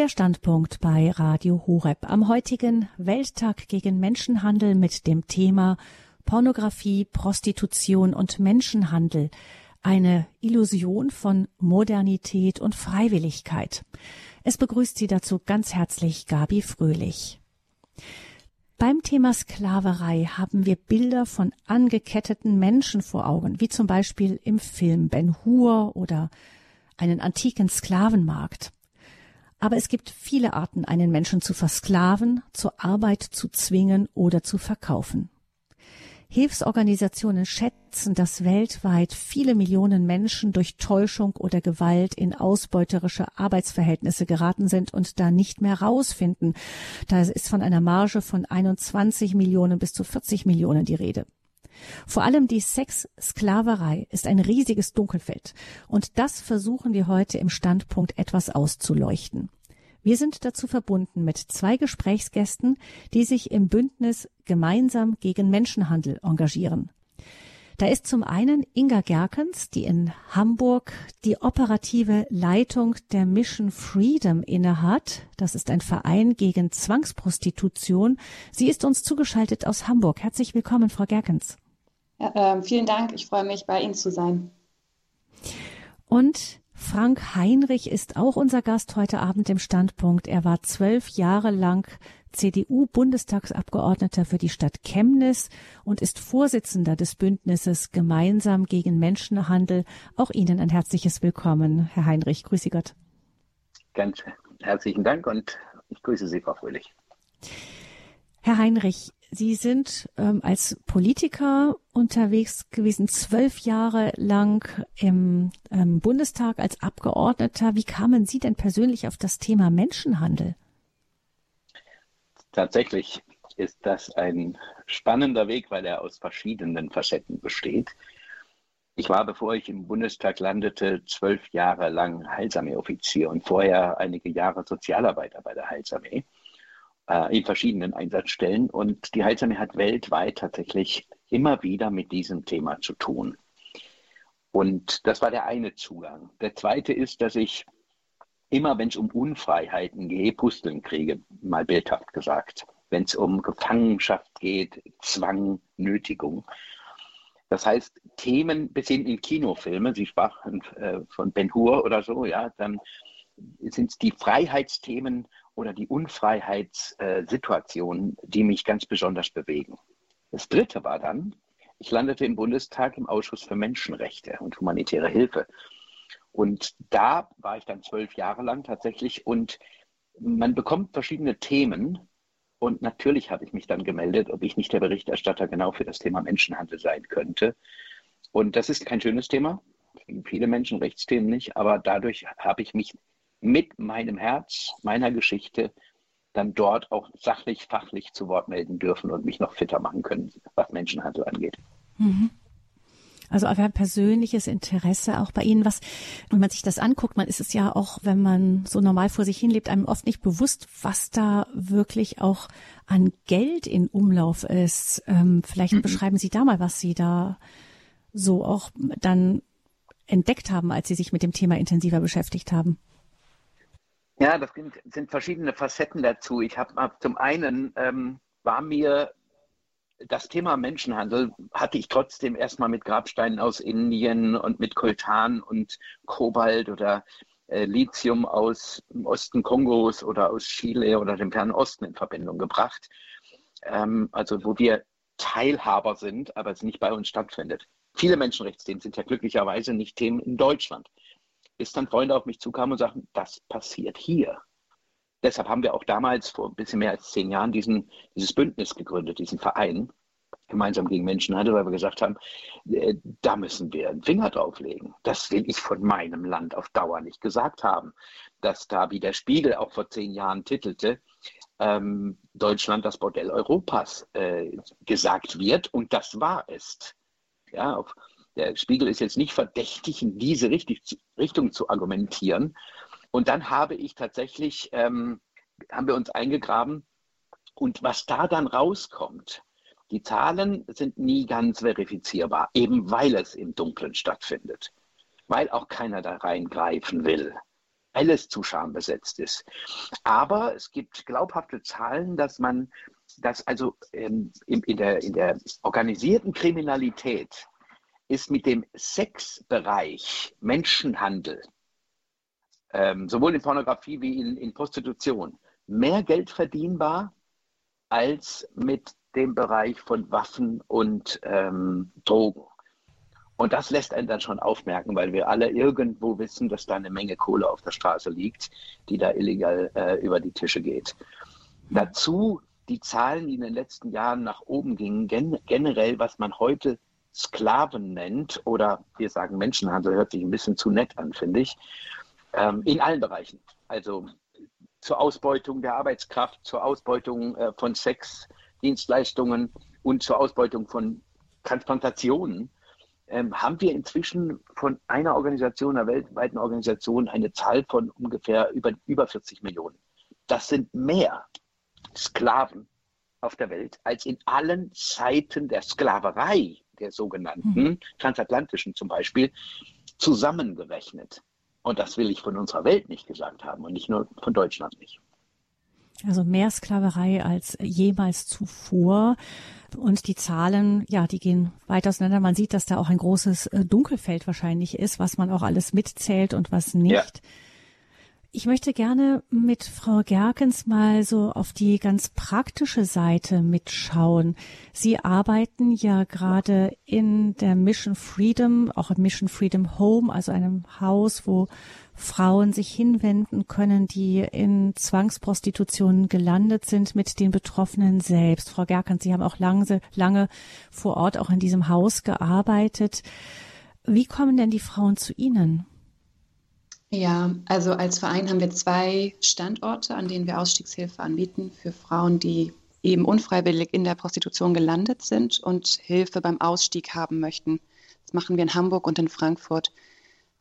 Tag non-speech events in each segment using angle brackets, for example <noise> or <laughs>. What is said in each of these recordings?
Der Standpunkt bei Radio Horeb am heutigen Welttag gegen Menschenhandel mit dem Thema Pornografie, Prostitution und Menschenhandel. Eine Illusion von Modernität und Freiwilligkeit. Es begrüßt Sie dazu ganz herzlich Gabi Fröhlich. Beim Thema Sklaverei haben wir Bilder von angeketteten Menschen vor Augen, wie zum Beispiel im Film Ben Hur oder einen antiken Sklavenmarkt. Aber es gibt viele Arten, einen Menschen zu versklaven, zur Arbeit zu zwingen oder zu verkaufen. Hilfsorganisationen schätzen, dass weltweit viele Millionen Menschen durch Täuschung oder Gewalt in ausbeuterische Arbeitsverhältnisse geraten sind und da nicht mehr rausfinden. Da ist von einer Marge von 21 Millionen bis zu 40 Millionen die Rede. Vor allem die Sexsklaverei ist ein riesiges Dunkelfeld. Und das versuchen wir heute im Standpunkt etwas auszuleuchten. Wir sind dazu verbunden mit zwei Gesprächsgästen, die sich im Bündnis gemeinsam gegen Menschenhandel engagieren. Da ist zum einen Inga Gerkens, die in Hamburg die operative Leitung der Mission Freedom innehat. Das ist ein Verein gegen Zwangsprostitution. Sie ist uns zugeschaltet aus Hamburg. Herzlich willkommen, Frau Gerkens. Ja, äh, vielen Dank. Ich freue mich, bei Ihnen zu sein. Und Frank Heinrich ist auch unser Gast heute Abend im Standpunkt. Er war zwölf Jahre lang CDU-Bundestagsabgeordneter für die Stadt Chemnitz und ist Vorsitzender des Bündnisses Gemeinsam gegen Menschenhandel. Auch Ihnen ein herzliches Willkommen, Herr Heinrich. Grüße Gott. Ganz herzlichen Dank und ich grüße Sie, Frau Fröhlich. Herr Heinrich, Sie sind ähm, als Politiker unterwegs gewesen, zwölf Jahre lang im ähm, Bundestag als Abgeordneter. Wie kamen Sie denn persönlich auf das Thema Menschenhandel? Tatsächlich ist das ein spannender Weg, weil er aus verschiedenen Facetten besteht. Ich war, bevor ich im Bundestag landete, zwölf Jahre lang Heilsarmee-Offizier und vorher einige Jahre Sozialarbeiter bei der Heilsarmee äh, in verschiedenen Einsatzstellen. Und die Heilsarmee hat weltweit tatsächlich immer wieder mit diesem Thema zu tun. Und das war der eine Zugang. Der zweite ist, dass ich immer, wenn es um Unfreiheiten geht, Pusteln kriege, mal bildhaft gesagt. Wenn es um Gefangenschaft geht, Zwang, Nötigung. Das heißt, Themen bis hin in Kinofilme, Sie sprachen äh, von Ben Hur oder so, ja, dann sind es die Freiheitsthemen oder die Unfreiheitssituationen, die mich ganz besonders bewegen. Das Dritte war dann, ich landete im Bundestag im Ausschuss für Menschenrechte und humanitäre Hilfe. Und da war ich dann zwölf Jahre lang tatsächlich und man bekommt verschiedene Themen. Und natürlich habe ich mich dann gemeldet, ob ich nicht der Berichterstatter genau für das Thema Menschenhandel sein könnte. Und das ist kein schönes Thema, viele Menschenrechtsthemen nicht, aber dadurch habe ich mich mit meinem Herz, meiner Geschichte dann dort auch sachlich, fachlich zu Wort melden dürfen und mich noch fitter machen können, was Menschenhandel angeht. Mhm. Also auf ein persönliches Interesse auch bei Ihnen, was, wenn man sich das anguckt, man ist es ja auch, wenn man so normal vor sich hinlebt, einem oft nicht bewusst, was da wirklich auch an Geld in Umlauf ist. Ähm, vielleicht mhm. beschreiben Sie da mal, was Sie da so auch dann entdeckt haben, als Sie sich mit dem Thema intensiver beschäftigt haben. Ja, das sind, sind verschiedene Facetten dazu. Ich habe zum einen ähm, war mir das Thema Menschenhandel hatte ich trotzdem erstmal mit Grabsteinen aus Indien und mit Koltan und Kobalt oder äh, Lithium aus dem Osten Kongos oder aus Chile oder dem Fernen Osten in Verbindung gebracht. Ähm, also wo wir Teilhaber sind, aber es nicht bei uns stattfindet. Viele Menschenrechtsthemen sind ja glücklicherweise nicht Themen in Deutschland bis dann Freunde auf mich zukamen und sagten, das passiert hier. Deshalb haben wir auch damals vor ein bisschen mehr als zehn Jahren diesen, dieses Bündnis gegründet, diesen Verein, gemeinsam gegen Menschenhandel, weil wir gesagt haben, äh, da müssen wir einen Finger drauflegen. Das will ich von meinem Land auf Dauer nicht gesagt haben. Dass da, wie der Spiegel auch vor zehn Jahren titelte, ähm, Deutschland das Bordell Europas äh, gesagt wird. Und das war es. Ja, auf, der Spiegel ist jetzt nicht verdächtig, in diese Richtung zu argumentieren. Und dann habe ich tatsächlich, ähm, haben wir uns eingegraben und was da dann rauskommt, die Zahlen sind nie ganz verifizierbar, eben weil es im Dunkeln stattfindet, weil auch keiner da reingreifen will. alles zu schambesetzt ist. Aber es gibt glaubhafte Zahlen, dass man, dass also ähm, in, in, der, in der organisierten Kriminalität ist mit dem Sexbereich Menschenhandel, ähm, sowohl in Pornografie wie in, in Prostitution, mehr Geld verdienbar als mit dem Bereich von Waffen und ähm, Drogen. Und das lässt einen dann schon aufmerken, weil wir alle irgendwo wissen, dass da eine Menge Kohle auf der Straße liegt, die da illegal äh, über die Tische geht. Dazu die Zahlen, die in den letzten Jahren nach oben gingen, gen generell, was man heute Sklaven nennt oder wir sagen Menschenhandel, hört sich ein bisschen zu nett an, finde ich, ähm, in allen Bereichen. Also zur Ausbeutung der Arbeitskraft, zur Ausbeutung äh, von Sexdienstleistungen und zur Ausbeutung von Transplantationen ähm, haben wir inzwischen von einer Organisation, einer weltweiten Organisation, eine Zahl von ungefähr über, über 40 Millionen. Das sind mehr Sklaven auf der Welt als in allen Zeiten der Sklaverei, der sogenannten mhm. transatlantischen zum Beispiel, zusammengerechnet. Und das will ich von unserer Welt nicht gesagt haben und nicht nur von Deutschland nicht. Also mehr Sklaverei als jemals zuvor. Und die Zahlen, ja, die gehen weit auseinander. Man sieht, dass da auch ein großes äh, Dunkelfeld wahrscheinlich ist, was man auch alles mitzählt und was nicht. Ja. Ich möchte gerne mit Frau Gerkens mal so auf die ganz praktische Seite mitschauen. Sie arbeiten ja gerade in der Mission Freedom, auch im Mission Freedom Home, also einem Haus, wo Frauen sich hinwenden können, die in Zwangsprostitution gelandet sind, mit den Betroffenen selbst. Frau Gerkens, Sie haben auch lange, lange vor Ort auch in diesem Haus gearbeitet. Wie kommen denn die Frauen zu Ihnen? Ja, also als Verein haben wir zwei Standorte, an denen wir Ausstiegshilfe anbieten für Frauen, die eben unfreiwillig in der Prostitution gelandet sind und Hilfe beim Ausstieg haben möchten. Das machen wir in Hamburg und in Frankfurt.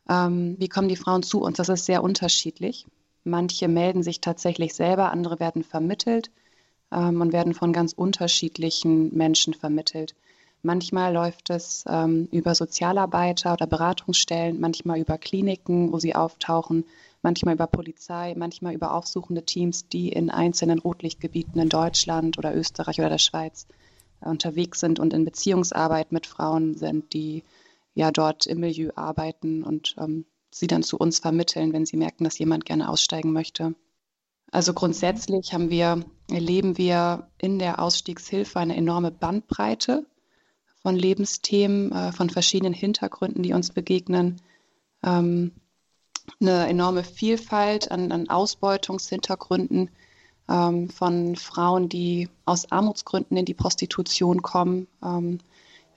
Ähm, wie kommen die Frauen zu uns? Das ist sehr unterschiedlich. Manche melden sich tatsächlich selber, andere werden vermittelt ähm, und werden von ganz unterschiedlichen Menschen vermittelt. Manchmal läuft es ähm, über Sozialarbeiter oder Beratungsstellen, manchmal über Kliniken, wo sie auftauchen, manchmal über Polizei, manchmal über aufsuchende Teams, die in einzelnen Rotlichtgebieten in Deutschland oder Österreich oder der Schweiz äh, unterwegs sind und in Beziehungsarbeit mit Frauen sind, die ja dort im Milieu arbeiten und ähm, sie dann zu uns vermitteln, wenn sie merken, dass jemand gerne aussteigen möchte. Also grundsätzlich haben wir, erleben wir in der Ausstiegshilfe eine enorme Bandbreite von Lebensthemen, äh, von verschiedenen Hintergründen, die uns begegnen. Ähm, eine enorme Vielfalt an, an Ausbeutungshintergründen ähm, von Frauen, die aus Armutsgründen in die Prostitution kommen, ähm,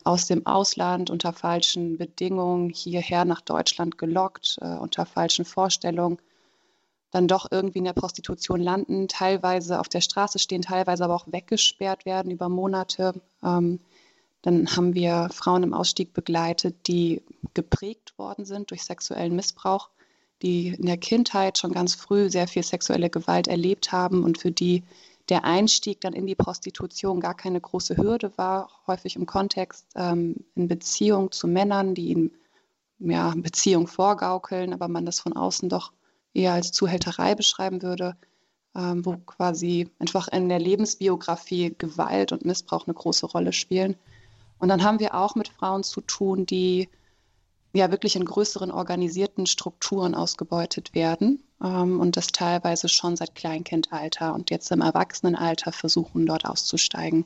aus dem Ausland unter falschen Bedingungen hierher nach Deutschland gelockt, äh, unter falschen Vorstellungen, dann doch irgendwie in der Prostitution landen, teilweise auf der Straße stehen, teilweise aber auch weggesperrt werden über Monate. Ähm, dann haben wir Frauen im Ausstieg begleitet, die geprägt worden sind durch sexuellen Missbrauch, die in der Kindheit schon ganz früh sehr viel sexuelle Gewalt erlebt haben und für die der Einstieg dann in die Prostitution gar keine große Hürde war, häufig im Kontext ähm, in Beziehung zu Männern, die ihnen ja, Beziehung vorgaukeln, aber man das von außen doch eher als Zuhälterei beschreiben würde, ähm, wo quasi einfach in der Lebensbiografie Gewalt und Missbrauch eine große Rolle spielen. Und dann haben wir auch mit Frauen zu tun, die ja wirklich in größeren organisierten Strukturen ausgebeutet werden ähm, und das teilweise schon seit Kleinkindalter und jetzt im Erwachsenenalter versuchen, dort auszusteigen.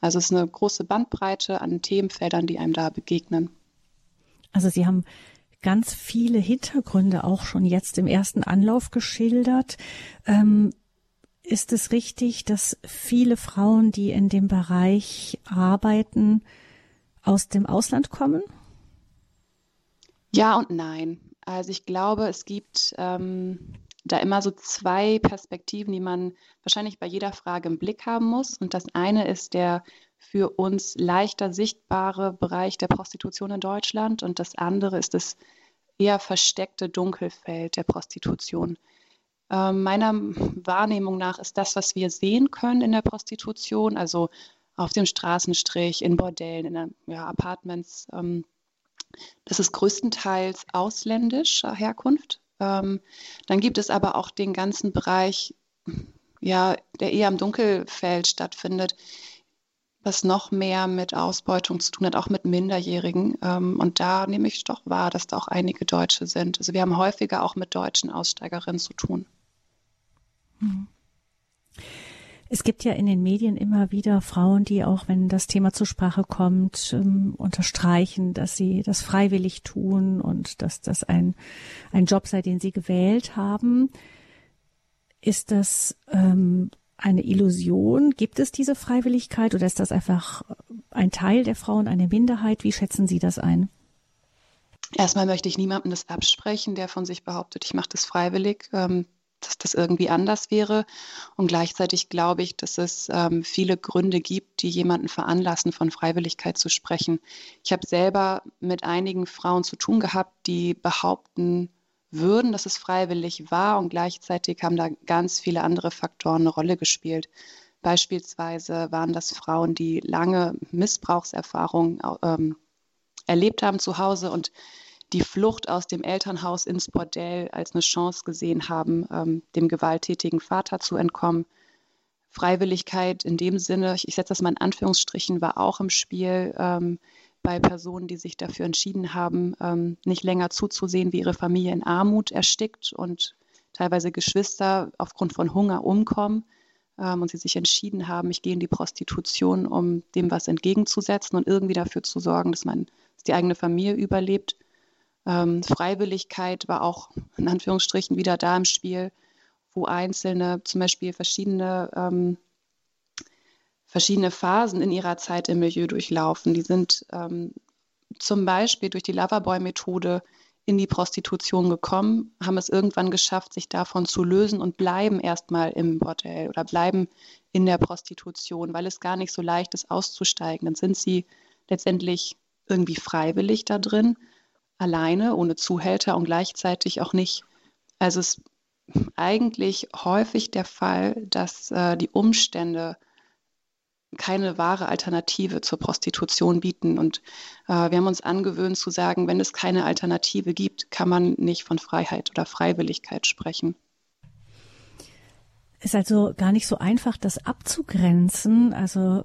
Also es ist eine große Bandbreite an Themenfeldern, die einem da begegnen. Also Sie haben ganz viele Hintergründe auch schon jetzt im ersten Anlauf geschildert. Ähm, ist es richtig, dass viele Frauen, die in dem Bereich arbeiten, aus dem Ausland kommen? Ja und nein. Also ich glaube, es gibt ähm, da immer so zwei Perspektiven, die man wahrscheinlich bei jeder Frage im Blick haben muss. Und das eine ist der für uns leichter sichtbare Bereich der Prostitution in Deutschland und das andere ist das eher versteckte Dunkelfeld der Prostitution. Äh, meiner Wahrnehmung nach ist das, was wir sehen können in der Prostitution, also auf dem Straßenstrich, in Bordellen, in ja, Apartments. Ähm, das ist größtenteils ausländischer Herkunft. Ähm, dann gibt es aber auch den ganzen Bereich, ja, der eher im Dunkelfeld stattfindet, was noch mehr mit Ausbeutung zu tun hat, auch mit Minderjährigen. Ähm, und da nehme ich doch wahr, dass da auch einige Deutsche sind. Also wir haben häufiger auch mit deutschen Aussteigerinnen zu tun. Mhm. Es gibt ja in den Medien immer wieder Frauen, die auch, wenn das Thema zur Sprache kommt, ähm, unterstreichen, dass sie das freiwillig tun und dass das ein, ein Job sei, den sie gewählt haben. Ist das ähm, eine Illusion? Gibt es diese Freiwilligkeit oder ist das einfach ein Teil der Frauen, eine Minderheit? Wie schätzen Sie das ein? Erstmal möchte ich niemandem das absprechen, der von sich behauptet, ich mache das freiwillig. Ähm, dass das irgendwie anders wäre. Und gleichzeitig glaube ich, dass es ähm, viele Gründe gibt, die jemanden veranlassen, von Freiwilligkeit zu sprechen. Ich habe selber mit einigen Frauen zu tun gehabt, die behaupten würden, dass es freiwillig war und gleichzeitig haben da ganz viele andere Faktoren eine Rolle gespielt. Beispielsweise waren das Frauen, die lange Missbrauchserfahrungen ähm, erlebt haben zu Hause und die Flucht aus dem Elternhaus ins Bordell als eine Chance gesehen haben, ähm, dem gewalttätigen Vater zu entkommen. Freiwilligkeit in dem Sinne, ich, ich setze das mal in Anführungsstrichen, war auch im Spiel ähm, bei Personen, die sich dafür entschieden haben, ähm, nicht länger zuzusehen, wie ihre Familie in Armut erstickt und teilweise Geschwister aufgrund von Hunger umkommen ähm, und sie sich entschieden haben, ich gehe in die Prostitution, um dem was entgegenzusetzen und irgendwie dafür zu sorgen, dass man dass die eigene Familie überlebt. Ähm, Freiwilligkeit war auch in Anführungsstrichen wieder da im Spiel, wo Einzelne zum Beispiel verschiedene, ähm, verschiedene Phasen in ihrer Zeit im Milieu durchlaufen. Die sind ähm, zum Beispiel durch die Loverboy-Methode in die Prostitution gekommen, haben es irgendwann geschafft, sich davon zu lösen und bleiben erstmal im Bordell oder bleiben in der Prostitution, weil es gar nicht so leicht ist, auszusteigen. Dann sind sie letztendlich irgendwie freiwillig da drin, alleine, ohne Zuhälter und gleichzeitig auch nicht. Also es ist eigentlich häufig der Fall, dass äh, die Umstände keine wahre Alternative zur Prostitution bieten. Und äh, wir haben uns angewöhnt zu sagen, wenn es keine Alternative gibt, kann man nicht von Freiheit oder Freiwilligkeit sprechen. Ist also gar nicht so einfach, das abzugrenzen. Also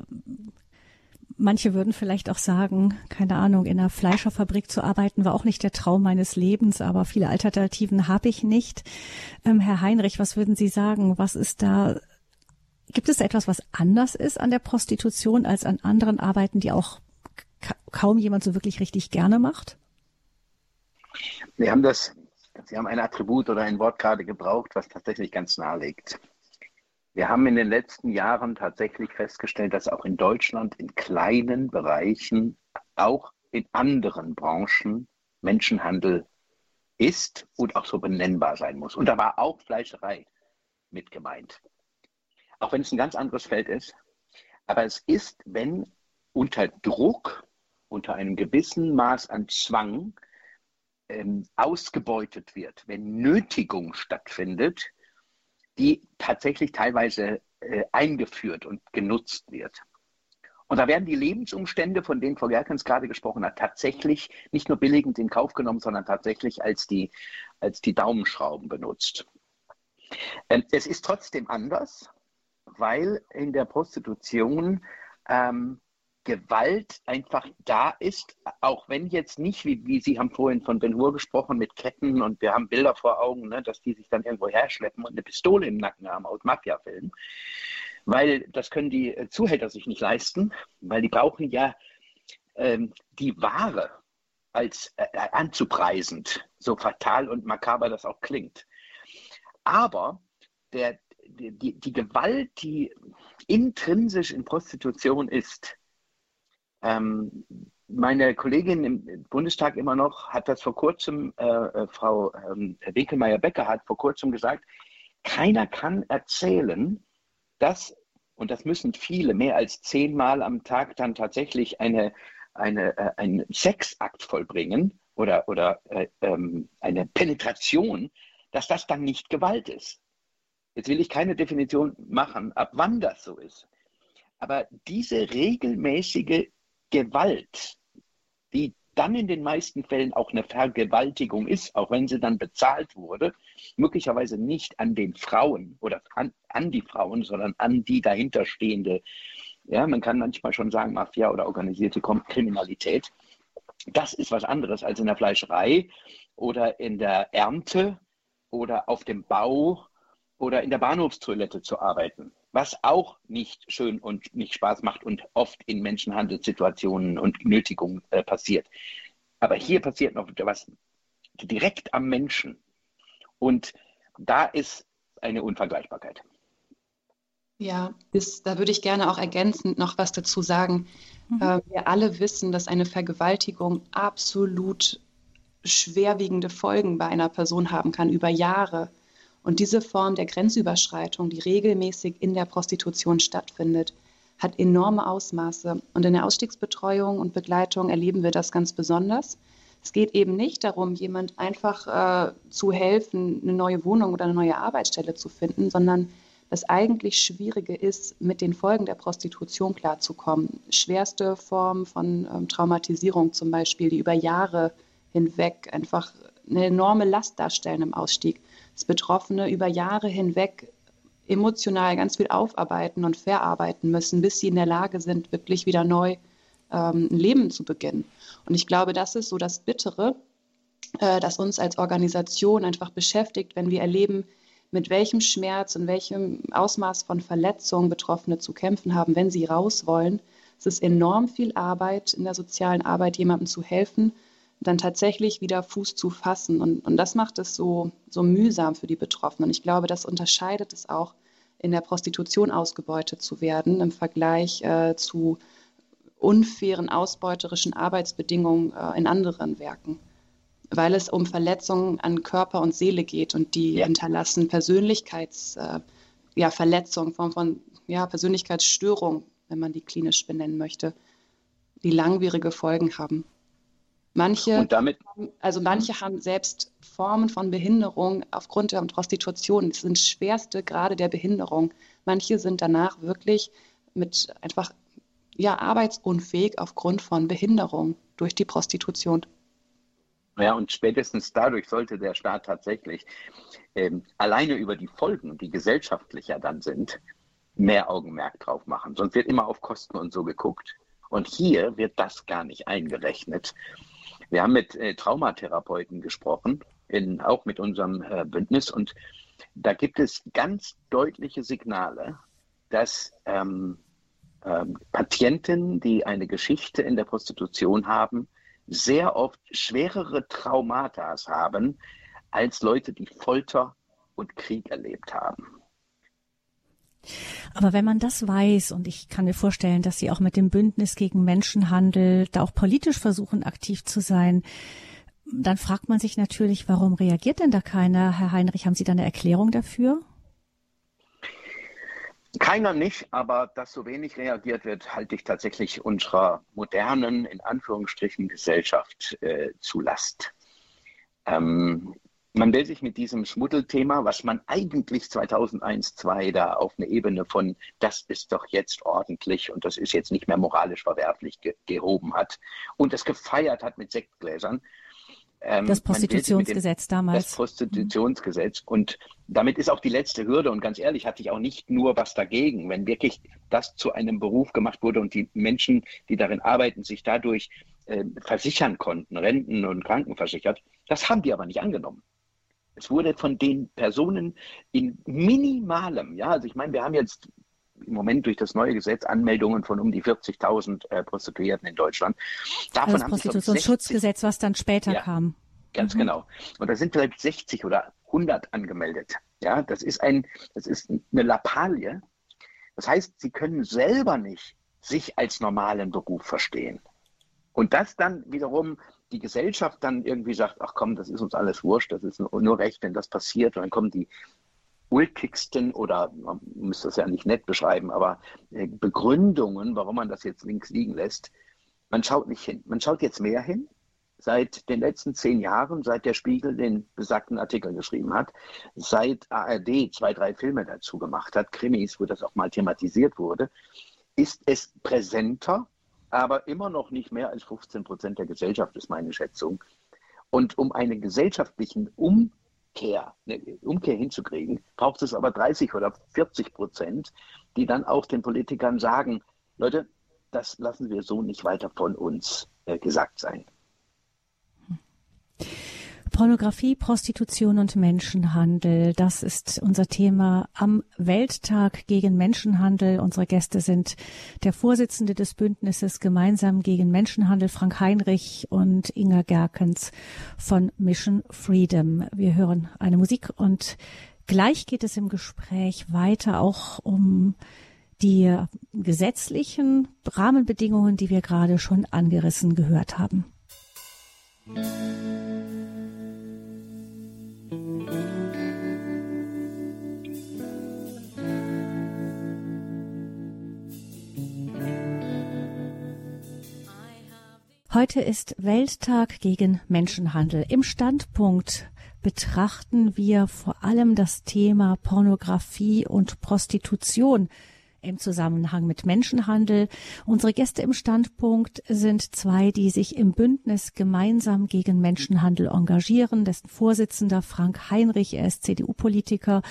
Manche würden vielleicht auch sagen, keine Ahnung, in einer Fleischerfabrik zu arbeiten war auch nicht der Traum meines Lebens, aber viele Alternativen habe ich nicht. Ähm, Herr Heinrich, was würden Sie sagen? Was ist da, gibt es etwas, was anders ist an der Prostitution als an anderen Arbeiten, die auch kaum jemand so wirklich richtig gerne macht? Wir haben das, Sie haben ein Attribut oder ein Wort gerade gebraucht, was tatsächlich ganz nahe liegt. Wir haben in den letzten Jahren tatsächlich festgestellt, dass auch in Deutschland in kleinen Bereichen, auch in anderen Branchen Menschenhandel ist und auch so benennbar sein muss. Und da war auch Fleischerei mit gemeint. Auch wenn es ein ganz anderes Feld ist. Aber es ist, wenn unter Druck, unter einem gewissen Maß an Zwang ähm, ausgebeutet wird, wenn Nötigung stattfindet, die tatsächlich teilweise äh, eingeführt und genutzt wird. Und da werden die Lebensumstände, von denen Frau Gerkens gerade gesprochen hat, tatsächlich nicht nur billigend in Kauf genommen, sondern tatsächlich als die, als die Daumenschrauben benutzt. Ähm, es ist trotzdem anders, weil in der Prostitution ähm, Gewalt einfach da ist, auch wenn jetzt nicht, wie, wie Sie haben vorhin von Ben Hur gesprochen, mit Ketten und wir haben Bilder vor Augen, ne, dass die sich dann irgendwo herschleppen und eine Pistole im Nacken haben aus Mafia-Filmen. Weil das können die Zuhälter sich nicht leisten, weil die brauchen ja ähm, die Ware als äh, anzupreisend, so fatal und makaber das auch klingt. Aber der, die, die Gewalt, die intrinsisch in Prostitution ist, ähm, meine Kollegin im Bundestag immer noch hat das vor kurzem, äh, äh, Frau ähm, Winkelmeier-Becker hat vor kurzem gesagt, keiner kann erzählen, dass, und das müssen viele, mehr als zehnmal am Tag dann tatsächlich eine, eine, äh, einen Sexakt vollbringen oder, oder äh, ähm, eine Penetration, dass das dann nicht Gewalt ist. Jetzt will ich keine Definition machen, ab wann das so ist. Aber diese regelmäßige Gewalt, die dann in den meisten Fällen auch eine Vergewaltigung ist, auch wenn sie dann bezahlt wurde, möglicherweise nicht an den Frauen oder an, an die Frauen, sondern an die dahinterstehende, ja, man kann manchmal schon sagen, Mafia oder organisierte Kriminalität. Das ist was anderes als in der Fleischerei oder in der Ernte oder auf dem Bau oder in der Bahnhofstoilette zu arbeiten, was auch nicht schön und nicht Spaß macht und oft in Menschenhandelssituationen und Nötigungen äh, passiert. Aber hier passiert noch was direkt am Menschen. Und da ist eine Unvergleichbarkeit. Ja, ist, da würde ich gerne auch ergänzend noch was dazu sagen. Mhm. Äh, wir alle wissen, dass eine Vergewaltigung absolut schwerwiegende Folgen bei einer Person haben kann über Jahre. Und diese Form der Grenzüberschreitung, die regelmäßig in der Prostitution stattfindet, hat enorme Ausmaße. Und in der Ausstiegsbetreuung und Begleitung erleben wir das ganz besonders. Es geht eben nicht darum, jemand einfach äh, zu helfen, eine neue Wohnung oder eine neue Arbeitsstelle zu finden, sondern das eigentlich Schwierige ist, mit den Folgen der Prostitution klarzukommen. Schwerste Formen von ähm, Traumatisierung zum Beispiel, die über Jahre hinweg einfach eine enorme Last darstellen im Ausstieg Betroffene über Jahre hinweg emotional ganz viel aufarbeiten und verarbeiten müssen, bis sie in der Lage sind, wirklich wieder neu ähm, ein Leben zu beginnen. Und ich glaube, das ist so das Bittere, äh, das uns als Organisation einfach beschäftigt, wenn wir erleben, mit welchem Schmerz und welchem Ausmaß von Verletzungen Betroffene zu kämpfen haben, wenn sie raus wollen. Es ist enorm viel Arbeit in der sozialen Arbeit, jemandem zu helfen, dann tatsächlich wieder Fuß zu fassen. Und, und das macht es so, so mühsam für die Betroffenen. Und ich glaube, das unterscheidet es auch, in der Prostitution ausgebeutet zu werden im Vergleich äh, zu unfairen, ausbeuterischen Arbeitsbedingungen äh, in anderen Werken. Weil es um Verletzungen an Körper und Seele geht und die ja. hinterlassen Persönlichkeitsverletzungen, äh, ja, Form von ja, Persönlichkeitsstörung, wenn man die klinisch benennen möchte, die langwierige Folgen haben. Manche, damit, also manche haben selbst Formen von Behinderung aufgrund der Prostitution. Das sind schwerste Grade der Behinderung. Manche sind danach wirklich mit einfach ja, arbeitsunfähig aufgrund von Behinderung durch die Prostitution. Ja, und spätestens dadurch sollte der Staat tatsächlich ähm, alleine über die Folgen, die gesellschaftlicher dann sind, mehr Augenmerk drauf machen. Sonst wird immer auf Kosten und so geguckt. Und hier wird das gar nicht eingerechnet. Wir haben mit äh, Traumatherapeuten gesprochen, in, auch mit unserem äh, Bündnis, und da gibt es ganz deutliche Signale, dass ähm, ähm, Patienten, die eine Geschichte in der Prostitution haben, sehr oft schwerere Traumata haben als Leute, die Folter und Krieg erlebt haben. Aber wenn man das weiß, und ich kann mir vorstellen, dass Sie auch mit dem Bündnis gegen Menschenhandel da auch politisch versuchen, aktiv zu sein, dann fragt man sich natürlich, warum reagiert denn da keiner? Herr Heinrich, haben Sie da eine Erklärung dafür? Keiner nicht, aber dass so wenig reagiert wird, halte ich tatsächlich unserer modernen, in Anführungsstrichen, Gesellschaft äh, zu Last. Ähm, man will sich mit diesem Schmuddelthema, was man eigentlich 2001, 2002 da auf eine Ebene von, das ist doch jetzt ordentlich und das ist jetzt nicht mehr moralisch verwerflich ge gehoben hat und es gefeiert hat mit Sektgläsern. Ähm, das Prostitutionsgesetz damals. Das Prostitutionsgesetz. Und damit ist auch die letzte Hürde. Und ganz ehrlich, hatte ich auch nicht nur was dagegen, wenn wirklich das zu einem Beruf gemacht wurde und die Menschen, die darin arbeiten, sich dadurch äh, versichern konnten, Renten und Krankenversichert. Das haben die aber nicht angenommen. Es wurde von den Personen in minimalem, ja, also ich meine, wir haben jetzt im Moment durch das neue Gesetz Anmeldungen von um die 40.000 äh, Prostituierten in Deutschland. Davon also das Prostitutionsschutzgesetz, was dann später ja, kam. Ganz mhm. genau. Und da sind vielleicht 60 oder 100 angemeldet. Ja, das ist ein, das ist eine Lappalie. Das heißt, sie können selber nicht sich als normalen Beruf verstehen. Und das dann wiederum die Gesellschaft dann irgendwie sagt, ach komm, das ist uns alles wurscht, das ist nur recht, wenn das passiert. Und dann kommen die ulkigsten oder man müsste das ja nicht nett beschreiben, aber äh, Begründungen, warum man das jetzt links liegen lässt. Man schaut nicht hin. Man schaut jetzt mehr hin. Seit den letzten zehn Jahren, seit der Spiegel den besagten Artikel geschrieben hat, seit ARD zwei, drei Filme dazu gemacht hat, Krimis, wo das auch mal thematisiert wurde, ist es präsenter aber immer noch nicht mehr als 15 Prozent der Gesellschaft, ist meine Schätzung. Und um einen gesellschaftlichen Umkehr, eine Umkehr hinzukriegen, braucht es aber 30 oder 40 Prozent, die dann auch den Politikern sagen, Leute, das lassen wir so nicht weiter von uns äh, gesagt sein. Pornografie, Prostitution und Menschenhandel. Das ist unser Thema am Welttag gegen Menschenhandel. Unsere Gäste sind der Vorsitzende des Bündnisses Gemeinsam gegen Menschenhandel, Frank Heinrich und Inga Gerkens von Mission Freedom. Wir hören eine Musik und gleich geht es im Gespräch weiter auch um die gesetzlichen Rahmenbedingungen, die wir gerade schon angerissen gehört haben. Heute ist Welttag gegen Menschenhandel. Im Standpunkt betrachten wir vor allem das Thema Pornografie und Prostitution im Zusammenhang mit Menschenhandel. Unsere Gäste im Standpunkt sind zwei, die sich im Bündnis gemeinsam gegen Menschenhandel engagieren. Dessen Vorsitzender Frank Heinrich, er ist CDU-Politiker,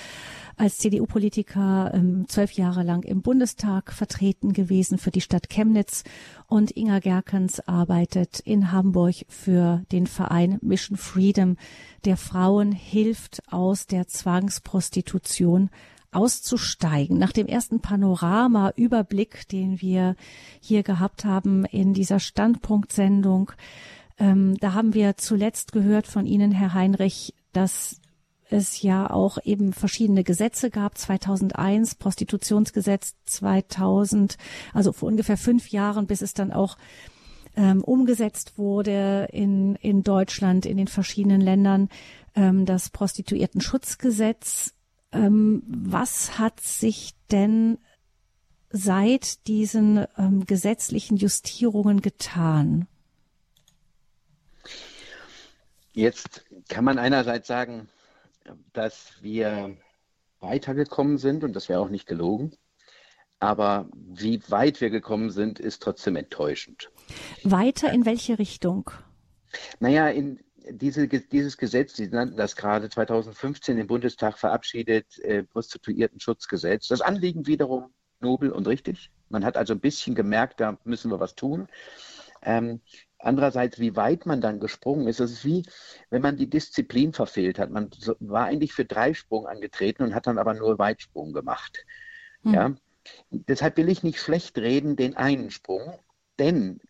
als CDU-Politiker ähm, zwölf Jahre lang im Bundestag vertreten gewesen für die Stadt Chemnitz und Inga Gerkens arbeitet in Hamburg für den Verein Mission Freedom, der Frauen hilft, aus der Zwangsprostitution auszusteigen. Nach dem ersten Panorama-Überblick, den wir hier gehabt haben in dieser Standpunktsendung, ähm, da haben wir zuletzt gehört von Ihnen, Herr Heinrich, dass es ja auch eben verschiedene Gesetze gab, 2001 Prostitutionsgesetz 2000, also vor ungefähr fünf Jahren, bis es dann auch ähm, umgesetzt wurde in, in Deutschland, in den verschiedenen Ländern, ähm, das Prostituiertenschutzgesetz ähm, was hat sich denn seit diesen ähm, gesetzlichen Justierungen getan? Jetzt kann man einerseits sagen, dass wir weitergekommen sind und das wäre auch nicht gelogen. Aber wie weit wir gekommen sind, ist trotzdem enttäuschend. Weiter in welche Richtung? Naja, in, diese, dieses Gesetz, Sie nannten das gerade 2015 im Bundestag verabschiedet, äh, Prostituiertenschutzgesetz. Das Anliegen wiederum nobel und richtig. Man hat also ein bisschen gemerkt, da müssen wir was tun. Ähm, andererseits, wie weit man dann gesprungen ist, das ist wie, wenn man die Disziplin verfehlt hat. Man war eigentlich für Dreisprung angetreten und hat dann aber nur Weitsprung gemacht. Hm. Ja. Deshalb will ich nicht schlecht reden, den einen Sprung, denn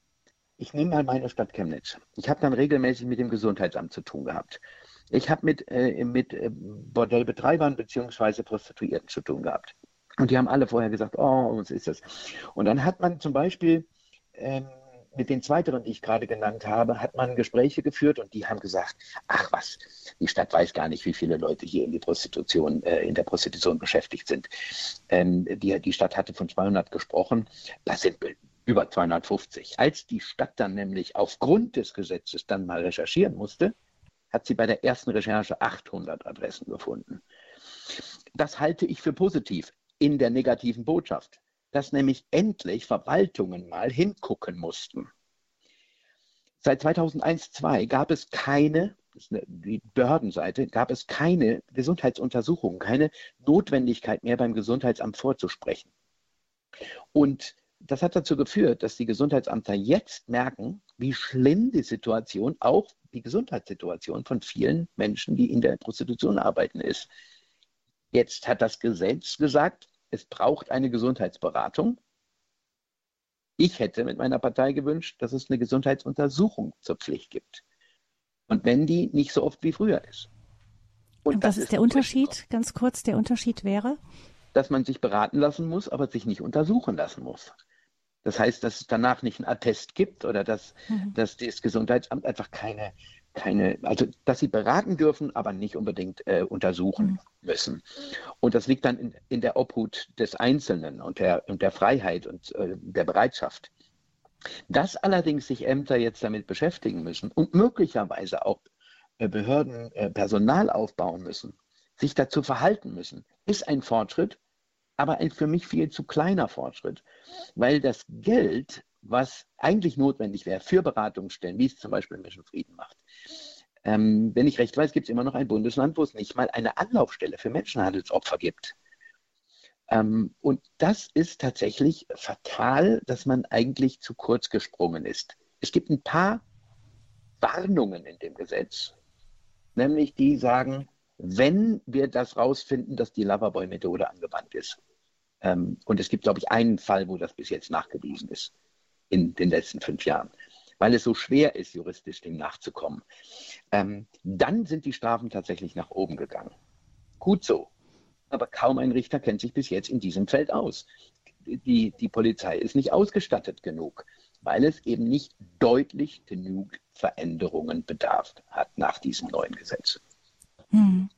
ich nehme mal meine Stadt Chemnitz. Ich habe dann regelmäßig mit dem Gesundheitsamt zu tun gehabt. Ich habe mit, äh, mit äh, Bordellbetreibern bzw. Prostituierten zu tun gehabt. Und die haben alle vorher gesagt, oh, was ist das? Und dann hat man zum Beispiel ähm, mit den Zweiteren, die ich gerade genannt habe, hat man Gespräche geführt und die haben gesagt, ach was, die Stadt weiß gar nicht, wie viele Leute hier in Prostitution, äh, in der Prostitution beschäftigt sind. Ähm, die, die Stadt hatte von 200 gesprochen. Das sind über 250. Als die Stadt dann nämlich aufgrund des Gesetzes dann mal recherchieren musste, hat sie bei der ersten Recherche 800 Adressen gefunden. Das halte ich für positiv in der negativen Botschaft, dass nämlich endlich Verwaltungen mal hingucken mussten. Seit 2001-2 gab es keine, die Behördenseite, gab es keine Gesundheitsuntersuchungen, keine Notwendigkeit mehr beim Gesundheitsamt vorzusprechen. Und das hat dazu geführt, dass die Gesundheitsämter jetzt merken, wie schlimm die Situation, auch die Gesundheitssituation von vielen Menschen, die in der Prostitution arbeiten, ist. Jetzt hat das Gesetz gesagt, es braucht eine Gesundheitsberatung. Ich hätte mit meiner Partei gewünscht, dass es eine Gesundheitsuntersuchung zur Pflicht gibt. Und wenn die nicht so oft wie früher ist. Und, Und was ist der Unterschied? Ganz kurz, der Unterschied wäre? Dass man sich beraten lassen muss, aber sich nicht untersuchen lassen muss. Das heißt, dass es danach nicht einen Attest gibt oder dass, mhm. dass das Gesundheitsamt einfach keine, keine, also dass sie beraten dürfen, aber nicht unbedingt äh, untersuchen mhm. müssen. Und das liegt dann in, in, der Obhut des Einzelnen und der, und der Freiheit und äh, der Bereitschaft. Dass allerdings sich Ämter jetzt damit beschäftigen müssen und möglicherweise auch äh, Behörden äh, Personal aufbauen müssen, sich dazu verhalten müssen, ist ein Fortschritt, aber ein für mich viel zu kleiner Fortschritt, weil das Geld was eigentlich notwendig wäre für Beratungsstellen, wie es zum Beispiel Mission Frieden macht. Ähm, wenn ich recht weiß, gibt es immer noch ein Bundesland, wo es nicht mal eine Anlaufstelle für Menschenhandelsopfer gibt. Ähm, und das ist tatsächlich fatal, dass man eigentlich zu kurz gesprungen ist. Es gibt ein paar Warnungen in dem Gesetz, nämlich die sagen, wenn wir das rausfinden, dass die Loverboy-Methode angewandt ist. Ähm, und es gibt, glaube ich, einen Fall, wo das bis jetzt nachgewiesen ist in den letzten fünf Jahren, weil es so schwer ist, juristisch dem nachzukommen. Ähm, dann sind die Strafen tatsächlich nach oben gegangen. Gut so. Aber kaum ein Richter kennt sich bis jetzt in diesem Feld aus. Die, die Polizei ist nicht ausgestattet genug, weil es eben nicht deutlich genug Veränderungen bedarf hat nach diesem neuen Gesetz. Hm.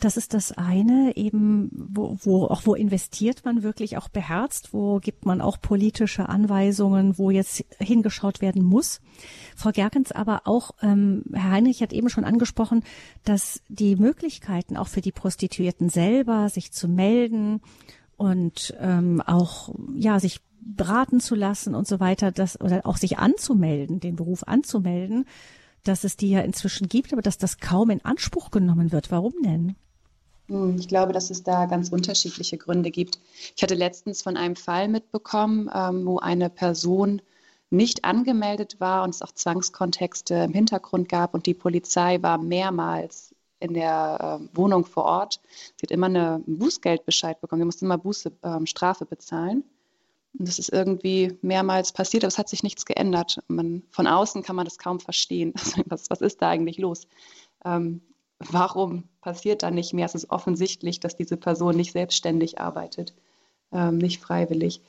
Das ist das eine, eben, wo, wo, auch wo investiert man wirklich auch beherzt, wo gibt man auch politische Anweisungen, wo jetzt hingeschaut werden muss. Frau Gerkens aber auch, ähm, Herr Heinrich hat eben schon angesprochen, dass die Möglichkeiten auch für die Prostituierten selber, sich zu melden und ähm, auch ja sich beraten zu lassen und so weiter, das oder auch sich anzumelden, den Beruf anzumelden, dass es die ja inzwischen gibt, aber dass das kaum in Anspruch genommen wird. Warum denn? Hm, ich glaube, dass es da ganz unterschiedliche Gründe gibt. Ich hatte letztens von einem Fall mitbekommen, ähm, wo eine Person nicht angemeldet war und es auch Zwangskontexte im Hintergrund gab und die Polizei war mehrmals in der äh, Wohnung vor Ort. Sie hat immer eine, Bußgeldbescheid bekommen. Sie musste immer Buße, äh, Strafe bezahlen. Und das ist irgendwie mehrmals passiert, aber es hat sich nichts geändert. Man, von außen kann man das kaum verstehen. <laughs> was, was ist da eigentlich los? Ähm, warum passiert da nicht mehr? Es ist offensichtlich, dass diese Person nicht selbstständig arbeitet, ähm, nicht freiwillig.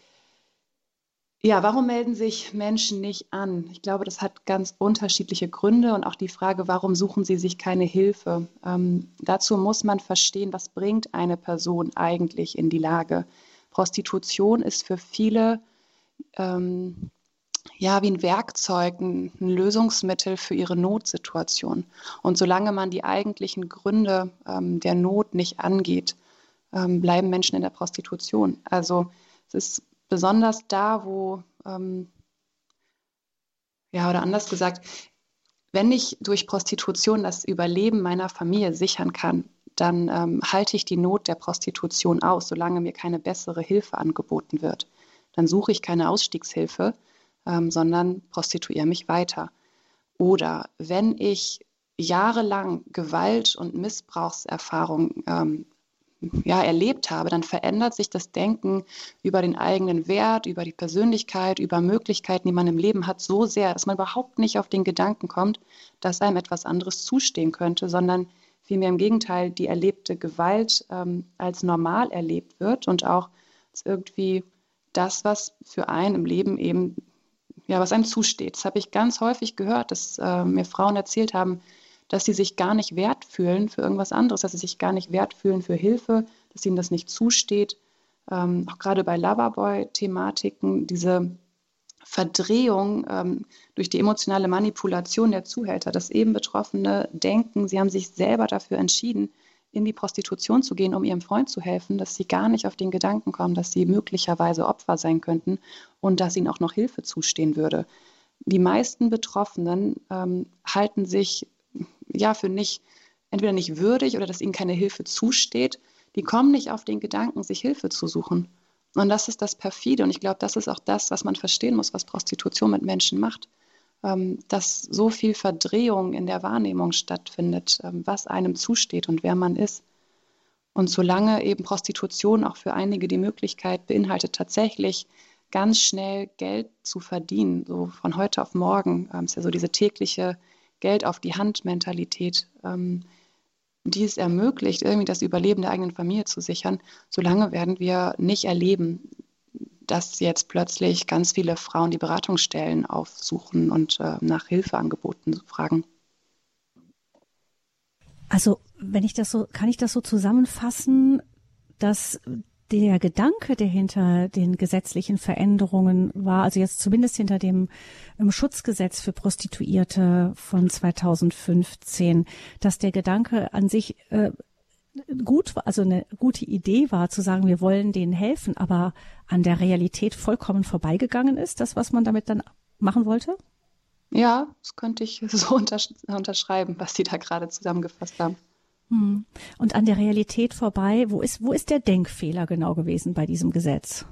Ja, warum melden sich Menschen nicht an? Ich glaube, das hat ganz unterschiedliche Gründe und auch die Frage, warum suchen sie sich keine Hilfe? Ähm, dazu muss man verstehen, was bringt eine Person eigentlich in die Lage, Prostitution ist für viele ähm, ja wie ein Werkzeug, ein, ein, Lösungsmittel für ihre Notsituation. Und solange man die eigentlichen Gründe ähm, der Not nicht angeht, ähm, bleiben Menschen in der Prostitution. Also es ist besonders da, wo, ähm, ja, oder anders gesagt, wenn ich durch Prostitution das Überleben meiner Familie sichern kann, dann ähm, halte ich die Not der Prostitution aus, solange mir keine bessere Hilfe angeboten wird. Dann suche ich keine Ausstiegshilfe, ähm, sondern prostituiere mich weiter. Oder wenn ich jahrelang Gewalt und Missbrauchserfahrung ähm, ja, erlebt habe, dann verändert sich das Denken über den eigenen Wert, über die Persönlichkeit, über Möglichkeiten, die man im Leben hat, so sehr, dass man überhaupt nicht auf den Gedanken kommt, dass einem etwas anderes zustehen könnte, sondern Vielmehr im Gegenteil, die erlebte Gewalt ähm, als normal erlebt wird und auch irgendwie das, was für einen im Leben eben, ja, was einem zusteht. Das habe ich ganz häufig gehört, dass äh, mir Frauen erzählt haben, dass sie sich gar nicht wert fühlen für irgendwas anderes, dass sie sich gar nicht wert fühlen für Hilfe, dass ihnen das nicht zusteht. Ähm, auch gerade bei Loverboy-Thematiken, diese Verdrehung ähm, durch die emotionale Manipulation der Zuhälter, dass eben Betroffene denken, sie haben sich selber dafür entschieden, in die Prostitution zu gehen, um ihrem Freund zu helfen, dass sie gar nicht auf den Gedanken kommen, dass sie möglicherweise Opfer sein könnten und dass ihnen auch noch Hilfe zustehen würde. Die meisten Betroffenen ähm, halten sich ja für nicht entweder nicht würdig oder dass ihnen keine Hilfe zusteht. Die kommen nicht auf den Gedanken, sich Hilfe zu suchen. Und das ist das Perfide. Und ich glaube, das ist auch das, was man verstehen muss, was Prostitution mit Menschen macht. Ähm, dass so viel Verdrehung in der Wahrnehmung stattfindet, ähm, was einem zusteht und wer man ist. Und solange eben Prostitution auch für einige die Möglichkeit beinhaltet, tatsächlich ganz schnell Geld zu verdienen, so von heute auf morgen, ähm, ist ja so diese tägliche Geld auf die Hand Mentalität, die es ermöglicht, irgendwie das Überleben der eigenen Familie zu sichern, solange werden wir nicht erleben, dass jetzt plötzlich ganz viele Frauen die Beratungsstellen aufsuchen und äh, nach Hilfeangeboten fragen. Also, wenn ich das so, kann ich das so zusammenfassen, dass der Gedanke, der hinter den gesetzlichen Veränderungen war, also jetzt zumindest hinter dem Schutzgesetz für Prostituierte von 2015, dass der Gedanke an sich äh, gut, also eine gute Idee war zu sagen, wir wollen denen helfen, aber an der Realität vollkommen vorbeigegangen ist, das, was man damit dann machen wollte? Ja, das könnte ich so <laughs> untersch unterschreiben, was Sie da gerade zusammengefasst haben. Hm. Und an der Realität vorbei, wo ist, wo ist der Denkfehler genau gewesen bei diesem Gesetz?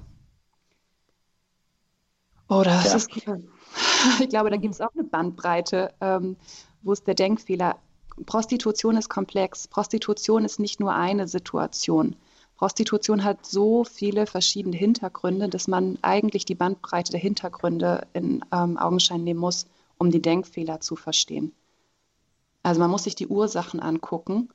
Oh, das ja. ist, <laughs> ich glaube, da gibt es auch eine Bandbreite. Ähm, wo ist der Denkfehler? Prostitution ist komplex. Prostitution ist nicht nur eine Situation. Prostitution hat so viele verschiedene Hintergründe, dass man eigentlich die Bandbreite der Hintergründe in ähm, Augenschein nehmen muss, um die Denkfehler zu verstehen. Also man muss sich die Ursachen angucken,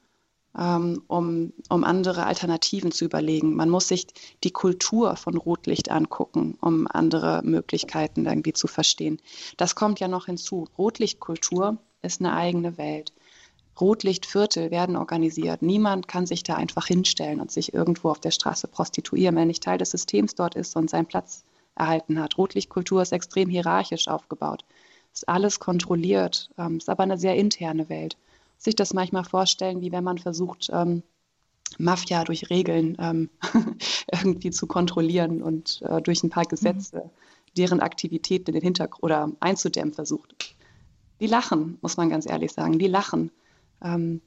um, um andere Alternativen zu überlegen. Man muss sich die Kultur von Rotlicht angucken, um andere Möglichkeiten irgendwie zu verstehen. Das kommt ja noch hinzu. Rotlichtkultur ist eine eigene Welt. Rotlichtviertel werden organisiert. Niemand kann sich da einfach hinstellen und sich irgendwo auf der Straße prostituieren, wenn nicht Teil des Systems dort ist und seinen Platz erhalten hat. Rotlichtkultur ist extrem hierarchisch aufgebaut. Ist alles kontrolliert, ähm, ist aber eine sehr interne Welt. Sich das manchmal vorstellen, wie wenn man versucht, ähm, Mafia durch Regeln ähm, <laughs> irgendwie zu kontrollieren und äh, durch ein paar Gesetze mhm. deren Aktivitäten in den Hintergrund oder einzudämmen versucht. Die lachen, muss man ganz ehrlich sagen, die lachen. Ähm,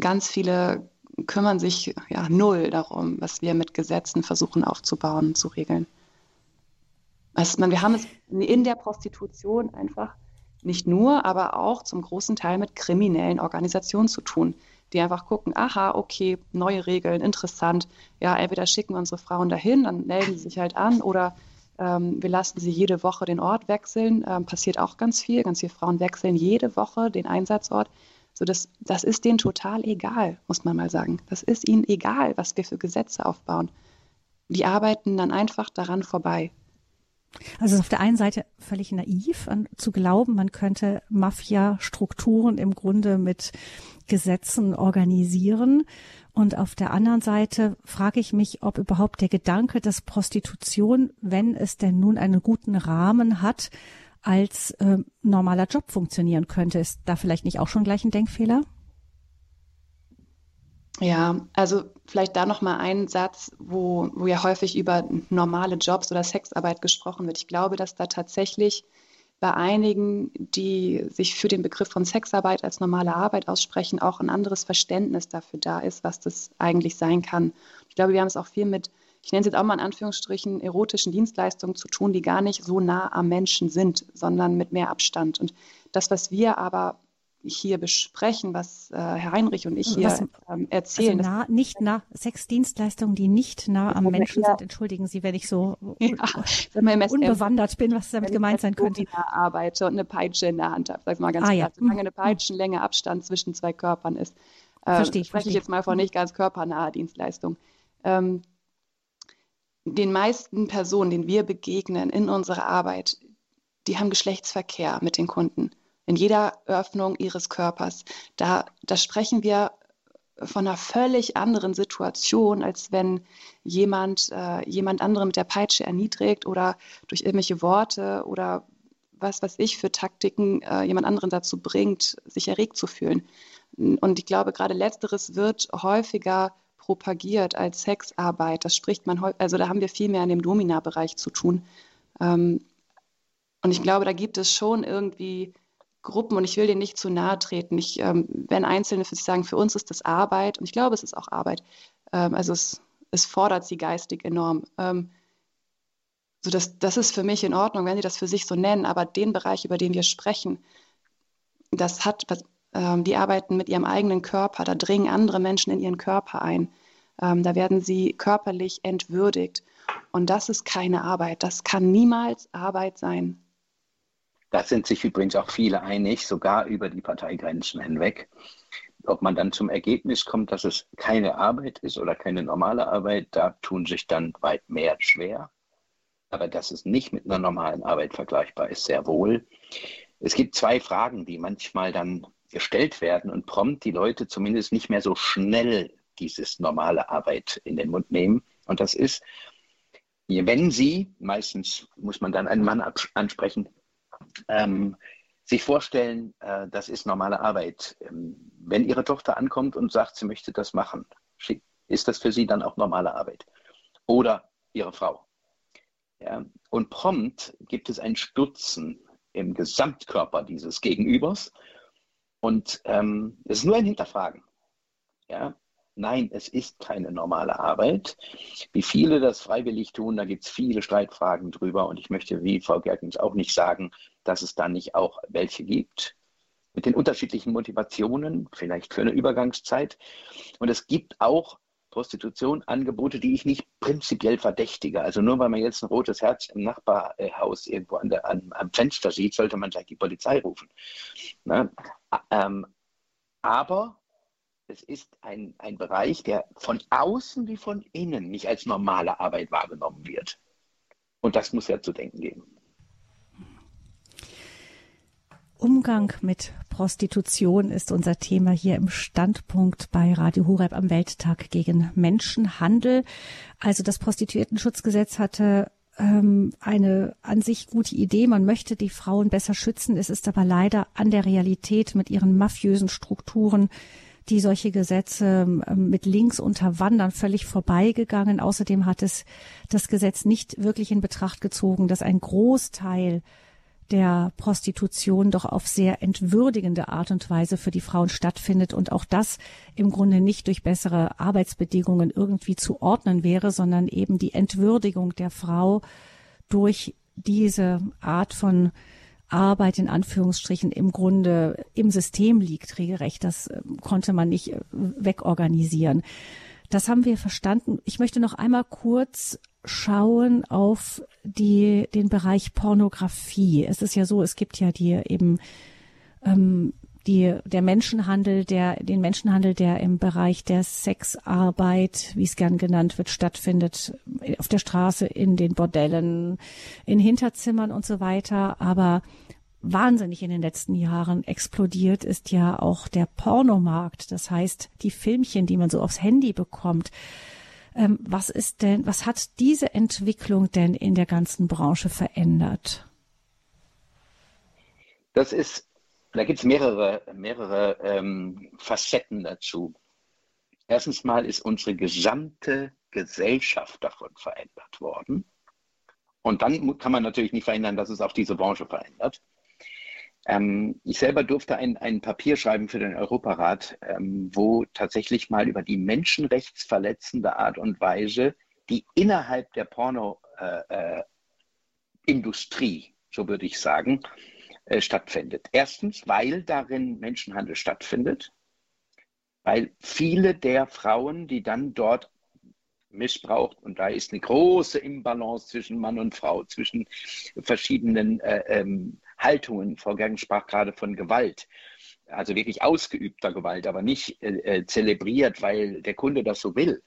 ganz viele kümmern sich ja null darum, was wir mit Gesetzen versuchen aufzubauen, zu regeln. Also, wir haben es in der Prostitution einfach nicht nur, aber auch zum großen Teil mit kriminellen Organisationen zu tun, die einfach gucken, aha, okay, neue Regeln, interessant. Ja, entweder schicken wir unsere Frauen dahin, dann melden sie sich halt an oder ähm, wir lassen sie jede Woche den Ort wechseln. Ähm, passiert auch ganz viel. Ganz viele Frauen wechseln jede Woche den Einsatzort. So das, das ist denen total egal, muss man mal sagen. Das ist ihnen egal, was wir für Gesetze aufbauen. Die arbeiten dann einfach daran vorbei. Also auf der einen Seite völlig naiv an, zu glauben, man könnte Mafia-Strukturen im Grunde mit Gesetzen organisieren. Und auf der anderen Seite frage ich mich, ob überhaupt der Gedanke, dass Prostitution, wenn es denn nun einen guten Rahmen hat, als äh, normaler Job funktionieren könnte. Ist da vielleicht nicht auch schon gleich ein Denkfehler? Ja, also vielleicht da noch mal ein Satz, wo, wo ja häufig über normale Jobs oder Sexarbeit gesprochen wird. Ich glaube, dass da tatsächlich bei einigen, die sich für den Begriff von Sexarbeit als normale Arbeit aussprechen, auch ein anderes Verständnis dafür da ist, was das eigentlich sein kann. Ich glaube, wir haben es auch viel mit, ich nenne es jetzt auch mal in Anführungsstrichen, erotischen Dienstleistungen zu tun, die gar nicht so nah am Menschen sind, sondern mit mehr Abstand. Und das, was wir aber hier besprechen, was äh, Herr Heinrich und ich hier was, ähm, erzählen. Also nah, nicht nah, Sexdienstleistungen, die nicht nah am Menschen sind. Entschuldigen Sie, wenn ich so ja, unbewandert bin, was damit gemeint sein könnte. Wenn ich arbeite und eine Peitsche in der Hand habe, sag ich mal ganz ah, klar, ja. solange eine Peitschenlänge Abstand zwischen zwei Körpern ist, äh, verstehe, spreche verstehe. ich jetzt mal von nicht ganz körpernaher Dienstleistung. Ähm, den meisten Personen, denen wir begegnen in unserer Arbeit, die haben Geschlechtsverkehr mit den Kunden in jeder Öffnung ihres Körpers. Da, da sprechen wir von einer völlig anderen Situation, als wenn jemand äh, jemand anderen mit der Peitsche erniedrigt oder durch irgendwelche Worte oder was weiß ich für Taktiken äh, jemand anderen dazu bringt, sich erregt zu fühlen. Und ich glaube, gerade letzteres wird häufiger propagiert als Sexarbeit. Das spricht man, also da haben wir viel mehr in dem Domina-Bereich zu tun. Ähm, und ich glaube, da gibt es schon irgendwie Gruppen und ich will denen nicht zu nahe treten. Ich, ähm, wenn Einzelne für sich sagen, für uns ist das Arbeit und ich glaube, es ist auch Arbeit. Ähm, also es, es fordert sie geistig enorm. Ähm, so das, das ist für mich in Ordnung, wenn sie das für sich so nennen, aber den Bereich, über den wir sprechen, das hat, ähm, die arbeiten mit ihrem eigenen Körper, da dringen andere Menschen in ihren Körper ein. Ähm, da werden sie körperlich entwürdigt. Und das ist keine Arbeit. Das kann niemals Arbeit sein. Da sind sich übrigens auch viele einig, sogar über die Parteigrenzen hinweg. Ob man dann zum Ergebnis kommt, dass es keine Arbeit ist oder keine normale Arbeit, da tun sich dann weit mehr schwer. Aber dass es nicht mit einer normalen Arbeit vergleichbar ist, sehr wohl. Es gibt zwei Fragen, die manchmal dann gestellt werden und prompt die Leute zumindest nicht mehr so schnell dieses normale Arbeit in den Mund nehmen. Und das ist, wenn Sie, meistens muss man dann einen Mann ansprechen, ähm, sich vorstellen, äh, das ist normale Arbeit. Ähm, wenn Ihre Tochter ankommt und sagt, sie möchte das machen, ist das für sie dann auch normale Arbeit. Oder ihre Frau. Ja, und prompt gibt es ein Stutzen im Gesamtkörper dieses Gegenübers. Und ähm, es ist nur ein Hinterfragen. Ja, nein, es ist keine normale Arbeit. Wie viele das freiwillig tun, da gibt es viele Streitfragen drüber. Und ich möchte, wie Frau Gerkens, auch nicht sagen, dass es da nicht auch welche gibt. Mit den unterschiedlichen Motivationen, vielleicht für eine Übergangszeit. Und es gibt auch Prostitution Angebote, die ich nicht prinzipiell verdächtige. Also nur weil man jetzt ein rotes Herz im Nachbarhaus irgendwo an der, an, am Fenster sieht, sollte man gleich die Polizei rufen. Ne? Ähm, aber es ist ein, ein Bereich, der von außen wie von innen nicht als normale Arbeit wahrgenommen wird. Und das muss ja zu denken geben. Umgang mit Prostitution ist unser Thema hier im Standpunkt bei Radio Horeb am Welttag gegen Menschenhandel. Also das Prostituiertenschutzgesetz hatte ähm, eine an sich gute Idee. Man möchte die Frauen besser schützen. Es ist aber leider an der Realität mit ihren mafiösen Strukturen die solche Gesetze ähm, mit Links unterwandern, völlig vorbeigegangen. Außerdem hat es das Gesetz nicht wirklich in Betracht gezogen, dass ein Großteil der Prostitution doch auf sehr entwürdigende Art und Weise für die Frauen stattfindet und auch das im Grunde nicht durch bessere Arbeitsbedingungen irgendwie zu ordnen wäre, sondern eben die Entwürdigung der Frau durch diese Art von Arbeit in Anführungsstrichen im Grunde im System liegt, regelrecht. Das äh, konnte man nicht äh, wegorganisieren. Das haben wir verstanden. Ich möchte noch einmal kurz schauen auf die, den Bereich Pornografie. Es ist ja so, es gibt ja die eben ähm, die, der Menschenhandel, der, den Menschenhandel, der im Bereich der Sexarbeit, wie es gern genannt wird, stattfindet, auf der Straße, in den Bordellen, in Hinterzimmern und so weiter. Aber wahnsinnig in den letzten Jahren explodiert ist ja auch der Pornomarkt. Das heißt, die Filmchen, die man so aufs Handy bekommt. Ähm, was ist denn, was hat diese Entwicklung denn in der ganzen Branche verändert? Das ist da gibt es mehrere, mehrere ähm, Facetten dazu. Erstens mal ist unsere gesamte Gesellschaft davon verändert worden. Und dann kann man natürlich nicht verhindern, dass es auch diese Branche verändert. Ähm, ich selber durfte ein, ein Papier schreiben für den Europarat, ähm, wo tatsächlich mal über die menschenrechtsverletzende Art und Weise, die innerhalb der Pornoindustrie, äh, äh, so würde ich sagen, äh, stattfindet. Erstens, weil darin Menschenhandel stattfindet, weil viele der Frauen, die dann dort missbraucht, und da ist eine große Imbalance zwischen Mann und Frau, zwischen verschiedenen äh, ähm, Haltungen. Frau Gergen sprach gerade von Gewalt, also wirklich ausgeübter Gewalt, aber nicht äh, äh zelebriert, weil der Kunde das so will,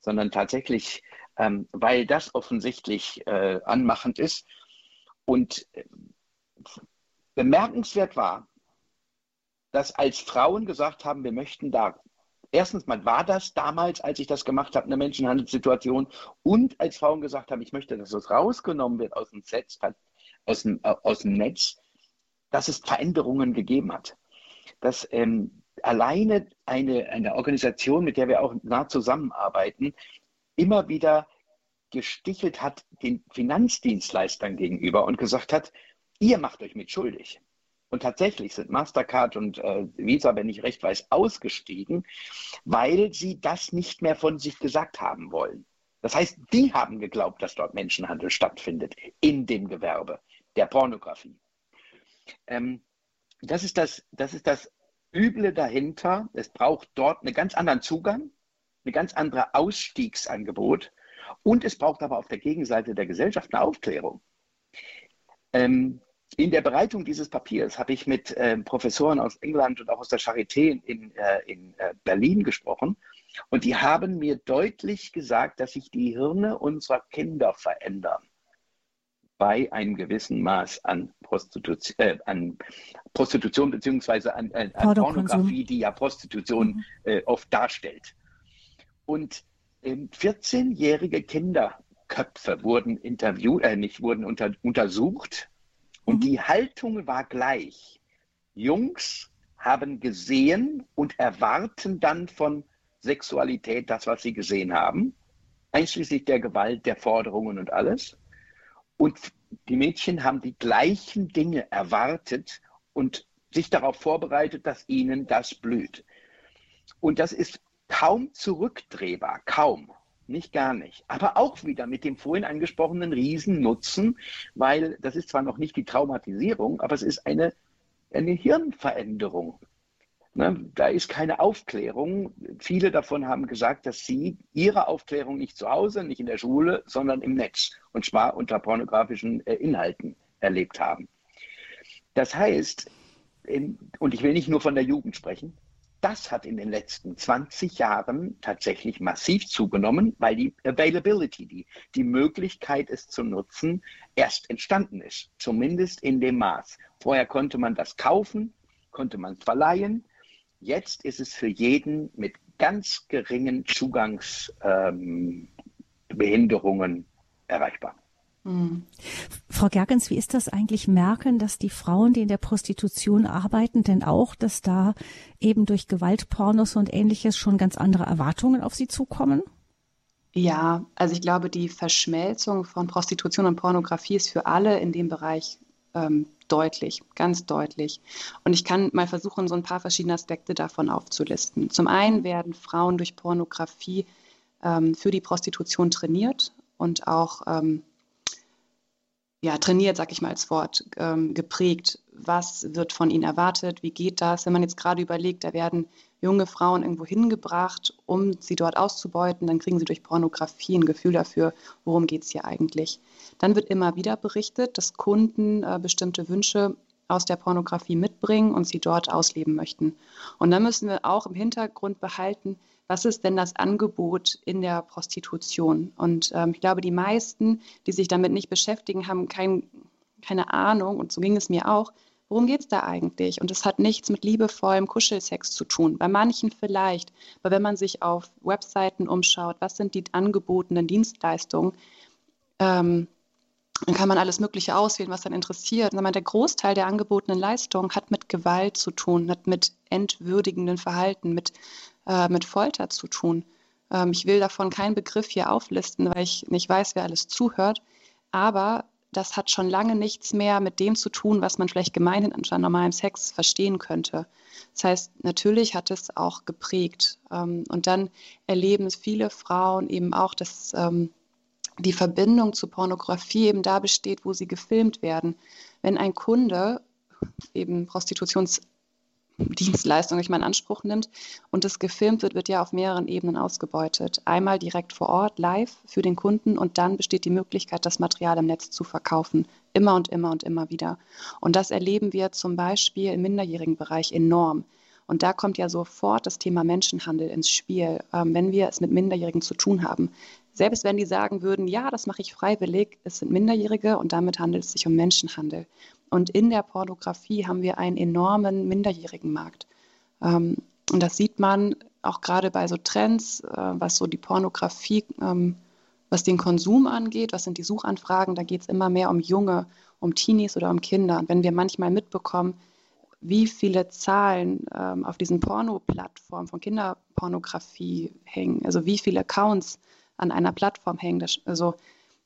sondern tatsächlich, ähm, weil das offensichtlich äh, anmachend ist. Und äh, bemerkenswert war, dass als Frauen gesagt haben, wir möchten da, erstens mal war das damals, als ich das gemacht habe, eine Menschenhandelssituation und als Frauen gesagt haben, ich möchte, dass das rausgenommen wird aus dem, Set, aus dem, äh, aus dem Netz, dass es Veränderungen gegeben hat. Dass ähm, alleine eine, eine Organisation, mit der wir auch nah zusammenarbeiten, immer wieder gestichelt hat den Finanzdienstleistern gegenüber und gesagt hat, ihr macht euch mit schuldig. Und tatsächlich sind Mastercard und äh, Visa, wenn ich recht weiß, ausgestiegen, weil sie das nicht mehr von sich gesagt haben wollen. Das heißt, die haben geglaubt, dass dort Menschenhandel stattfindet in dem Gewerbe der Pornografie. Ähm, das, ist das, das ist das Üble dahinter. Es braucht dort einen ganz anderen Zugang, eine ganz andere Ausstiegsangebot und es braucht aber auf der Gegenseite der Gesellschaft eine Aufklärung. Ähm, in der Bereitung dieses Papiers habe ich mit äh, Professoren aus England und auch aus der Charité in, äh, in äh, Berlin gesprochen. Und die haben mir deutlich gesagt, dass sich die Hirne unserer Kinder verändern bei einem gewissen Maß an Prostitution, äh, an Prostitution beziehungsweise an, an Pornografie, die ja Prostitution mhm. Äh, oft darstellt. Und 14-jährige Kinder Köpfe wurden interviewt, äh, nicht wurden unter, untersucht und mhm. die Haltung war gleich. Jungs haben gesehen und erwarten dann von Sexualität das, was sie gesehen haben, einschließlich der Gewalt, der Forderungen und alles. Und die Mädchen haben die gleichen Dinge erwartet und sich darauf vorbereitet, dass ihnen das blüht. Und das ist kaum zurückdrehbar, kaum, nicht gar nicht. Aber auch wieder mit dem vorhin angesprochenen Riesennutzen, weil das ist zwar noch nicht die Traumatisierung, aber es ist eine, eine Hirnveränderung. Ne, da ist keine Aufklärung. Viele davon haben gesagt, dass sie ihre Aufklärung nicht zu Hause, nicht in der Schule, sondern im Netz und zwar unter pornografischen äh, Inhalten erlebt haben. Das heißt, in, und ich will nicht nur von der Jugend sprechen, das hat in den letzten 20 Jahren tatsächlich massiv zugenommen, weil die Availability, die, die Möglichkeit, es zu nutzen, erst entstanden ist, zumindest in dem Maß. Vorher konnte man das kaufen, konnte man es verleihen, Jetzt ist es für jeden mit ganz geringen Zugangsbehinderungen ähm, erreichbar. Mhm. Frau Gergens, wie ist das eigentlich? Merken, dass die Frauen, die in der Prostitution arbeiten, denn auch, dass da eben durch Gewaltpornos und ähnliches schon ganz andere Erwartungen auf sie zukommen? Ja, also ich glaube, die Verschmelzung von Prostitution und Pornografie ist für alle in dem Bereich ähm, deutlich, ganz deutlich. Und ich kann mal versuchen, so ein paar verschiedene Aspekte davon aufzulisten. Zum einen werden Frauen durch Pornografie ähm, für die Prostitution trainiert und auch ähm, ja, trainiert, sag ich mal als Wort, ähm, geprägt. Was wird von ihnen erwartet? Wie geht das? Wenn man jetzt gerade überlegt, da werden junge Frauen irgendwo hingebracht, um sie dort auszubeuten, dann kriegen sie durch Pornografie ein Gefühl dafür, worum geht es hier eigentlich. Dann wird immer wieder berichtet, dass Kunden äh, bestimmte Wünsche aus der Pornografie mitbringen und sie dort ausleben möchten. Und dann müssen wir auch im Hintergrund behalten, was ist denn das Angebot in der Prostitution? Und ähm, ich glaube, die meisten, die sich damit nicht beschäftigen, haben kein, keine Ahnung, und so ging es mir auch, worum geht es da eigentlich? Und es hat nichts mit liebevollem Kuschelsex zu tun. Bei manchen vielleicht, aber wenn man sich auf Webseiten umschaut, was sind die angebotenen Dienstleistungen, ähm, dann kann man alles Mögliche auswählen, was dann interessiert. der Großteil der angebotenen Leistungen hat mit Gewalt zu tun, hat mit entwürdigenden Verhalten, mit äh, mit Folter zu tun. Ähm, ich will davon keinen Begriff hier auflisten, weil ich nicht weiß, wer alles zuhört. Aber das hat schon lange nichts mehr mit dem zu tun, was man vielleicht gemeinhin unter normalem Sex verstehen könnte. Das heißt, natürlich hat es auch geprägt. Ähm, und dann erleben viele Frauen eben auch, dass ähm, die Verbindung zu Pornografie eben da besteht, wo sie gefilmt werden. Wenn ein Kunde eben Prostitutions Dienstleistung ich mal in Anspruch nimmt und das gefilmt wird, wird ja auf mehreren Ebenen ausgebeutet. Einmal direkt vor Ort, live für den Kunden und dann besteht die Möglichkeit, das Material im Netz zu verkaufen. Immer und immer und immer wieder. Und das erleben wir zum Beispiel im minderjährigen Bereich enorm. Und da kommt ja sofort das Thema Menschenhandel ins Spiel, ähm, wenn wir es mit Minderjährigen zu tun haben. Selbst wenn die sagen würden, ja, das mache ich freiwillig, es sind Minderjährige und damit handelt es sich um Menschenhandel. Und in der Pornografie haben wir einen enormen minderjährigen Markt. Ähm, und das sieht man auch gerade bei so Trends, äh, was so die Pornografie, ähm, was den Konsum angeht, was sind die Suchanfragen, da geht es immer mehr um Junge, um Teenies oder um Kinder. Und wenn wir manchmal mitbekommen, wie viele Zahlen ähm, auf diesen Porno-Plattformen von Kinderpornografie hängen, also wie viele Accounts an einer Plattform hängen, das, also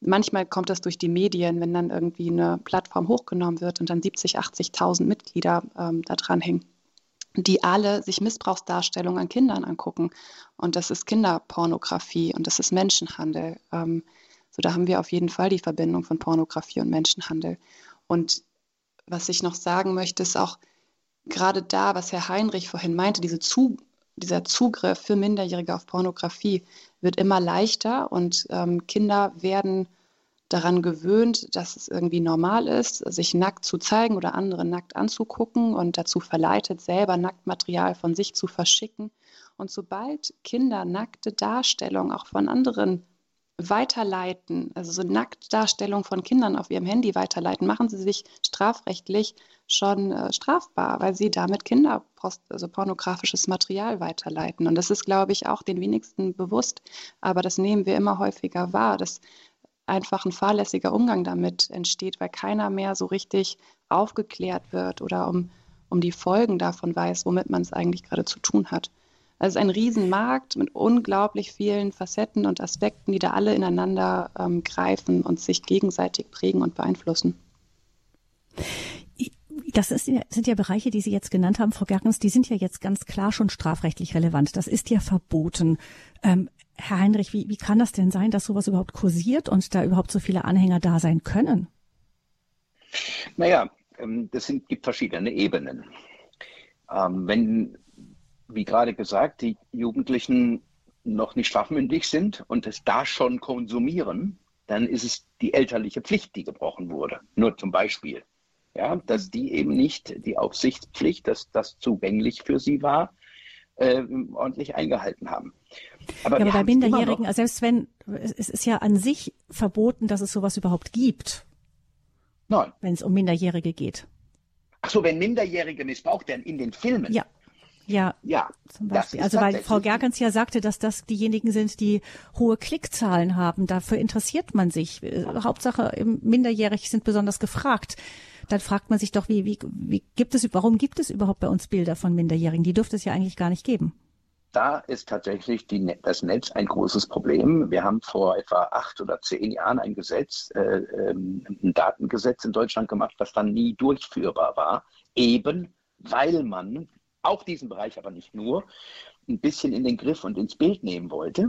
Manchmal kommt das durch die Medien, wenn dann irgendwie eine Plattform hochgenommen wird und dann 70, 80.000 Mitglieder ähm, da dran hängen, die alle sich Missbrauchsdarstellungen an Kindern angucken. Und das ist Kinderpornografie und das ist Menschenhandel. Ähm, so, da haben wir auf jeden Fall die Verbindung von Pornografie und Menschenhandel. Und was ich noch sagen möchte, ist auch gerade da, was Herr Heinrich vorhin meinte, diese Zu dieser Zugriff für Minderjährige auf Pornografie wird immer leichter und ähm, Kinder werden daran gewöhnt, dass es irgendwie normal ist, sich nackt zu zeigen oder andere nackt anzugucken und dazu verleitet, selber Nacktmaterial von sich zu verschicken. Und sobald Kinder nackte Darstellung auch von anderen weiterleiten, also so Nacktdarstellung von Kindern auf ihrem Handy weiterleiten, machen sie sich strafrechtlich schon äh, strafbar, weil sie damit Kinder also pornografisches Material weiterleiten. Und das ist, glaube ich, auch den wenigsten bewusst, aber das nehmen wir immer häufiger wahr, dass einfach ein fahrlässiger Umgang damit entsteht, weil keiner mehr so richtig aufgeklärt wird oder um, um die Folgen davon weiß, womit man es eigentlich gerade zu tun hat. Also es ist ein Riesenmarkt mit unglaublich vielen Facetten und Aspekten, die da alle ineinander ähm, greifen und sich gegenseitig prägen und beeinflussen. Das ist, sind ja Bereiche, die Sie jetzt genannt haben, Frau Gerkens, die sind ja jetzt ganz klar schon strafrechtlich relevant. Das ist ja verboten. Ähm, Herr Heinrich, wie, wie kann das denn sein, dass sowas überhaupt kursiert und da überhaupt so viele Anhänger da sein können? Naja, ähm, das sind, gibt verschiedene Ebenen. Ähm, wenn, wie gerade gesagt, die Jugendlichen noch nicht strafmündig sind und es da schon konsumieren, dann ist es die elterliche Pflicht, die gebrochen wurde. Nur zum Beispiel. Ja, dass die eben nicht die Aufsichtspflicht, dass das zugänglich für sie war, äh, ordentlich eingehalten haben. Aber, ja, aber bei Minderjährigen, also selbst wenn, es ist ja an sich verboten, dass es sowas überhaupt gibt. Nein. Wenn es um Minderjährige geht. Ach so, wenn Minderjährige missbraucht werden in den Filmen. Ja. Ja, ja zum Beispiel. Also weil Frau Gergens ja sagte, dass das diejenigen sind, die hohe Klickzahlen haben. Dafür interessiert man sich. Äh, Hauptsache minderjährig sind besonders gefragt. Dann fragt man sich doch, wie, wie, wie gibt es, warum gibt es überhaupt bei uns Bilder von Minderjährigen? Die dürfte es ja eigentlich gar nicht geben da ist tatsächlich die, das Netz ein großes Problem. Wir haben vor etwa acht oder zehn Jahren ein Gesetz, äh, ähm, ein Datengesetz in Deutschland gemacht, das dann nie durchführbar war, eben weil man auch diesen Bereich, aber nicht nur, ein bisschen in den Griff und ins Bild nehmen wollte.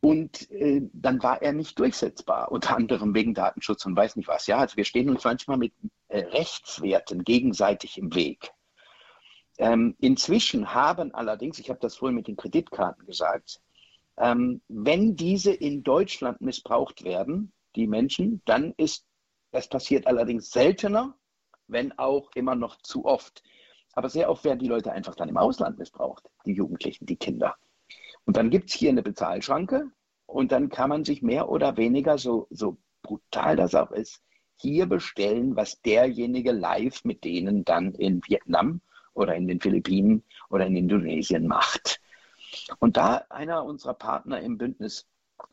Und äh, dann war er nicht durchsetzbar, unter anderem wegen Datenschutz und weiß nicht was. Ja, also wir stehen uns manchmal mit äh, Rechtswerten gegenseitig im Weg. Ähm, inzwischen haben allerdings, ich habe das vorhin mit den Kreditkarten gesagt, ähm, wenn diese in Deutschland missbraucht werden, die Menschen, dann ist, das passiert allerdings seltener, wenn auch immer noch zu oft. Aber sehr oft werden die Leute einfach dann im Ausland missbraucht, die Jugendlichen, die Kinder. Und dann gibt es hier eine Bezahlschranke und dann kann man sich mehr oder weniger, so, so brutal das auch ist, hier bestellen, was derjenige live mit denen dann in Vietnam oder in den Philippinen oder in Indonesien macht. Und da einer unserer Partner im Bündnis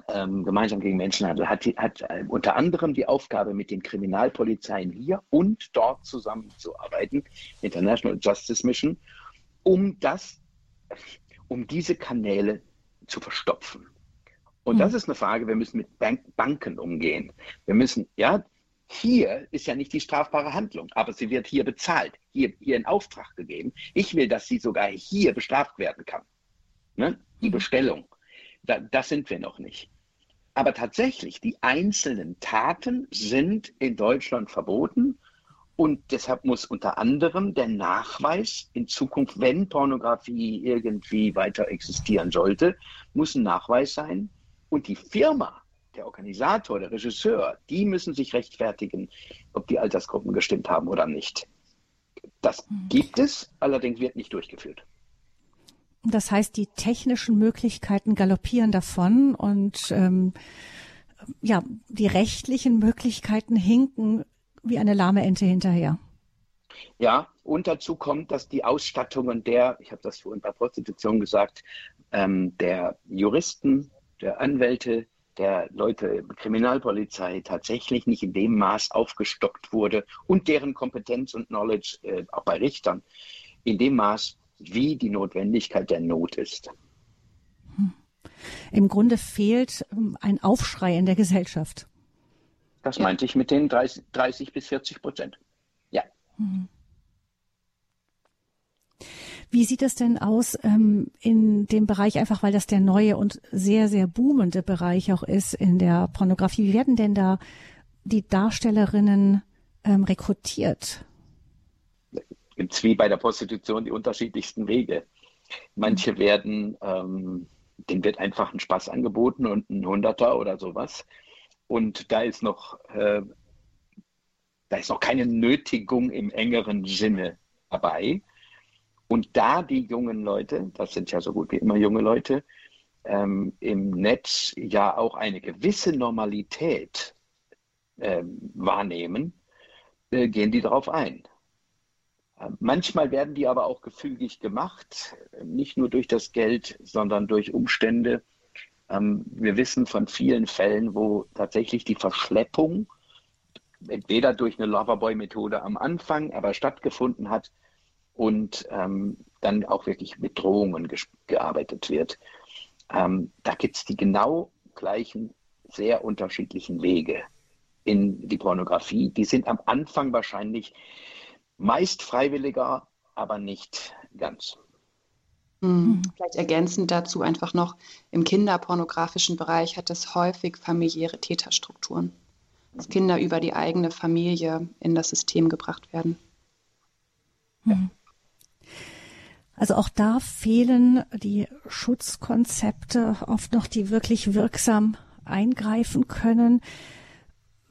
ähm, gemeinsam gegen Menschenhandel hat, hat äh, unter anderem die Aufgabe, mit den Kriminalpolizeien hier und dort zusammenzuarbeiten, International Justice Mission, um das, um diese Kanäle zu verstopfen. Und das hm. ist eine Frage, wir müssen mit Bank Banken umgehen. Wir müssen, ja, hier ist ja nicht die strafbare Handlung, aber sie wird hier bezahlt, hier, hier in Auftrag gegeben. Ich will, dass sie sogar hier bestraft werden kann. Ne? Die mhm. Bestellung. Da, das sind wir noch nicht. Aber tatsächlich, die einzelnen Taten sind in Deutschland verboten und deshalb muss unter anderem der Nachweis in Zukunft, wenn Pornografie irgendwie weiter existieren sollte, muss ein Nachweis sein. Und die Firma, der Organisator, der Regisseur, die müssen sich rechtfertigen, ob die Altersgruppen gestimmt haben oder nicht. Das hm. gibt es, allerdings wird nicht durchgeführt. Das heißt, die technischen Möglichkeiten galoppieren davon und ähm, ja, die rechtlichen Möglichkeiten hinken wie eine lahme Ente hinterher. Ja, und dazu kommt, dass die Ausstattungen der, ich habe das vorhin bei Prostitution gesagt, ähm, der Juristen, der Anwälte, der Leute Kriminalpolizei tatsächlich nicht in dem Maß aufgestockt wurde und deren Kompetenz und Knowledge äh, auch bei Richtern in dem Maß, wie die Notwendigkeit der Not ist. Hm. Im Grunde fehlt ähm, ein Aufschrei in der Gesellschaft. Das ja. meinte ich mit den 30, 30 bis 40 Prozent. Ja. Hm. Wie sieht es denn aus ähm, in dem Bereich, einfach weil das der neue und sehr, sehr boomende Bereich auch ist in der Pornografie? Wie werden denn da die Darstellerinnen ähm, rekrutiert? Gibt es wie bei der Prostitution die unterschiedlichsten Wege. Manche werden, ähm, denen wird einfach ein Spaß angeboten und ein Hunderter oder sowas. Und da ist noch, äh, da ist noch keine Nötigung im engeren Sinne dabei. Und da die jungen Leute, das sind ja so gut wie immer junge Leute, ähm, im Netz ja auch eine gewisse Normalität ähm, wahrnehmen, äh, gehen die darauf ein. Manchmal werden die aber auch gefügig gemacht, nicht nur durch das Geld, sondern durch Umstände. Ähm, wir wissen von vielen Fällen, wo tatsächlich die Verschleppung entweder durch eine Loverboy-Methode am Anfang aber stattgefunden hat und ähm, dann auch wirklich mit Drohungen gearbeitet wird. Ähm, da gibt es die genau gleichen, sehr unterschiedlichen Wege in die Pornografie. Die sind am Anfang wahrscheinlich meist freiwilliger, aber nicht ganz. Mhm. Vielleicht ergänzend dazu einfach noch, im kinderpornografischen Bereich hat es häufig familiäre Täterstrukturen, dass Kinder über die eigene Familie in das System gebracht werden. Mhm. Also auch da fehlen die Schutzkonzepte oft noch, die wirklich wirksam eingreifen können.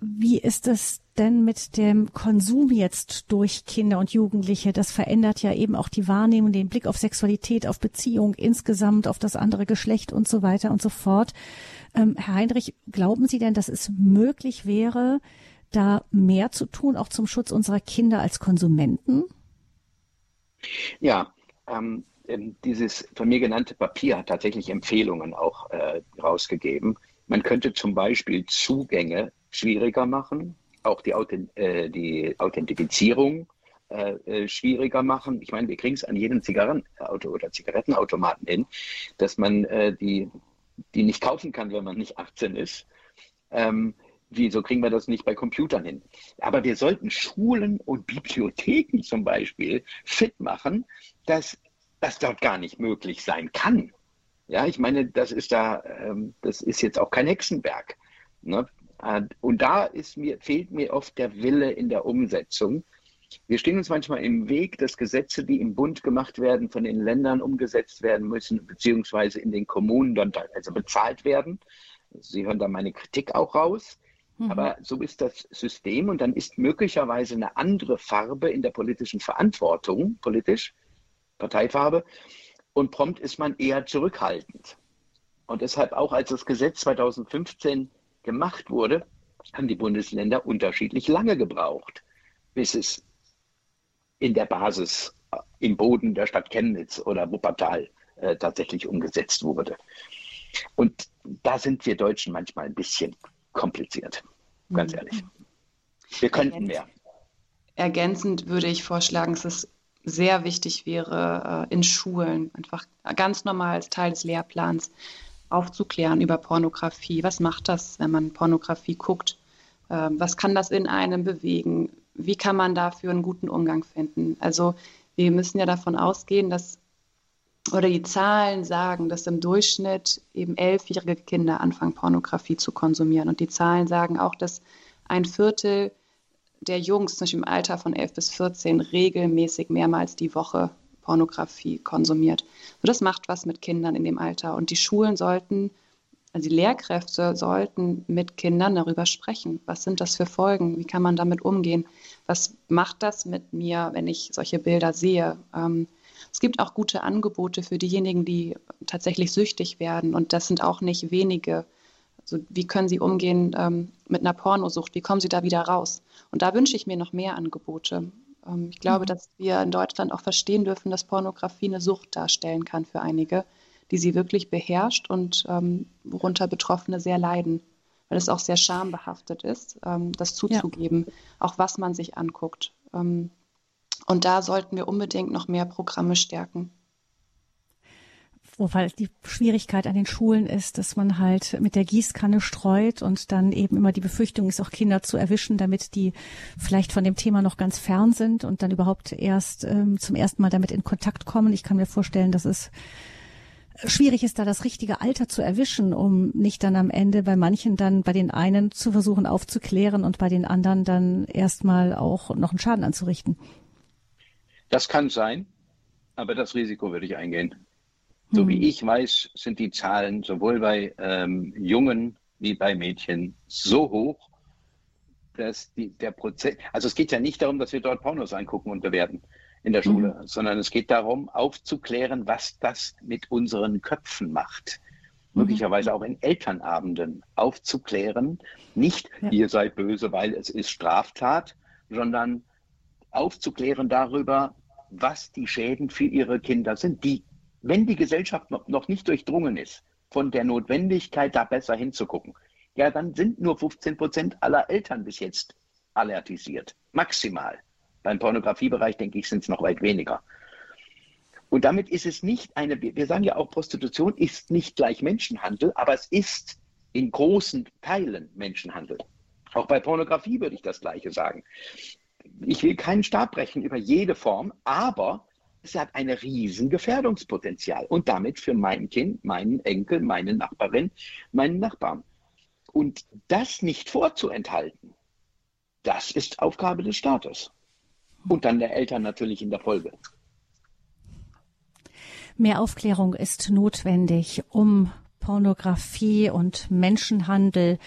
Wie ist es denn mit dem Konsum jetzt durch Kinder und Jugendliche? Das verändert ja eben auch die Wahrnehmung, den Blick auf Sexualität, auf Beziehung insgesamt, auf das andere Geschlecht und so weiter und so fort. Ähm, Herr Heinrich, glauben Sie denn, dass es möglich wäre, da mehr zu tun, auch zum Schutz unserer Kinder als Konsumenten? Ja, ähm, ähm dieses von mir genannte Papier hat tatsächlich Empfehlungen auch äh, rausgegeben. Man könnte zum Beispiel Zugänge schwieriger machen, auch die, Authent äh, die Authentifizierung äh, äh, schwieriger machen. Ich meine, wir kriegen es an jedem Zigarettenauto oder Zigarettenautomaten hin, dass man äh, die, die nicht kaufen kann, wenn man nicht 18 ist. Ähm, wieso kriegen wir das nicht bei Computern hin? Aber wir sollten Schulen und Bibliotheken zum Beispiel fit machen, dass das dort gar nicht möglich sein kann. Ja, ich meine, das ist da, ähm, das ist jetzt auch kein Hexenwerk. Ne? Und da ist mir, fehlt mir oft der Wille in der Umsetzung. Wir stehen uns manchmal im Weg, dass Gesetze, die im Bund gemacht werden, von den Ländern umgesetzt werden müssen, beziehungsweise in den Kommunen dann also bezahlt werden. Sie hören da meine Kritik auch raus. Mhm. Aber so ist das System und dann ist möglicherweise eine andere Farbe in der politischen Verantwortung, politisch, Parteifarbe, und prompt ist man eher zurückhaltend. Und deshalb auch als das Gesetz 2015 gemacht wurde, haben die Bundesländer unterschiedlich lange gebraucht, bis es in der Basis äh, im Boden der Stadt Chemnitz oder Wuppertal äh, tatsächlich umgesetzt wurde. Und da sind wir Deutschen manchmal ein bisschen kompliziert, ganz mhm. ehrlich. Wir könnten mehr. Ergänzend würde ich vorschlagen, dass es sehr wichtig wäre, äh, in Schulen einfach ganz normal als Teil des Lehrplans aufzuklären über Pornografie. Was macht das, wenn man Pornografie guckt? Ähm, was kann das in einem bewegen? Wie kann man dafür einen guten Umgang finden? Also wir müssen ja davon ausgehen, dass oder die Zahlen sagen, dass im Durchschnitt eben elfjährige Kinder anfangen, Pornografie zu konsumieren. Und die Zahlen sagen auch, dass ein Viertel der Jungs, zum Beispiel im Alter von 11 bis 14, regelmäßig mehrmals die Woche Pornografie konsumiert. So, das macht was mit Kindern in dem Alter. Und die Schulen sollten, also die Lehrkräfte sollten mit Kindern darüber sprechen. Was sind das für Folgen? Wie kann man damit umgehen? Was macht das mit mir, wenn ich solche Bilder sehe? Ähm, es gibt auch gute Angebote für diejenigen, die tatsächlich süchtig werden. Und das sind auch nicht wenige. Also wie können sie umgehen ähm, mit einer Pornosucht? Wie kommen sie da wieder raus? Und da wünsche ich mir noch mehr Angebote. Ähm, ich glaube, mhm. dass wir in Deutschland auch verstehen dürfen, dass Pornografie eine Sucht darstellen kann für einige, die sie wirklich beherrscht und ähm, worunter Betroffene sehr leiden, weil es auch sehr schambehaftet ist, ähm, das zuzugeben, ja. auch was man sich anguckt. Ähm, und da sollten wir unbedingt noch mehr Programme stärken wobei die Schwierigkeit an den Schulen ist, dass man halt mit der Gießkanne streut und dann eben immer die Befürchtung ist, auch Kinder zu erwischen, damit die vielleicht von dem Thema noch ganz fern sind und dann überhaupt erst ähm, zum ersten Mal damit in Kontakt kommen. Ich kann mir vorstellen, dass es schwierig ist, da das richtige Alter zu erwischen, um nicht dann am Ende bei manchen dann bei den einen zu versuchen aufzuklären und bei den anderen dann erstmal auch noch einen Schaden anzurichten. Das kann sein, aber das Risiko würde ich eingehen. So wie hm. ich weiß, sind die Zahlen sowohl bei ähm, Jungen wie bei Mädchen so hoch, dass die, der Prozess, also es geht ja nicht darum, dass wir dort Pornos angucken und bewerten in der Schule, mhm. sondern es geht darum, aufzuklären, was das mit unseren Köpfen macht. Mhm. Möglicherweise auch in Elternabenden aufzuklären, nicht ja. ihr seid böse, weil es ist Straftat, sondern aufzuklären darüber, was die Schäden für ihre Kinder sind, die wenn die Gesellschaft noch nicht durchdrungen ist von der Notwendigkeit, da besser hinzugucken, ja, dann sind nur 15 Prozent aller Eltern bis jetzt alertisiert. Maximal. Beim Pornografiebereich, denke ich, sind es noch weit weniger. Und damit ist es nicht eine, wir sagen ja auch, Prostitution ist nicht gleich Menschenhandel, aber es ist in großen Teilen Menschenhandel. Auch bei Pornografie würde ich das Gleiche sagen. Ich will keinen Stab brechen über jede Form, aber es hat ein riesen Gefährdungspotenzial und damit für mein Kind, meinen Enkel, meine Nachbarin, meinen Nachbarn. Und das nicht vorzuenthalten, das ist Aufgabe des Staates und dann der Eltern natürlich in der Folge. Mehr Aufklärung ist notwendig, um Pornografie und Menschenhandel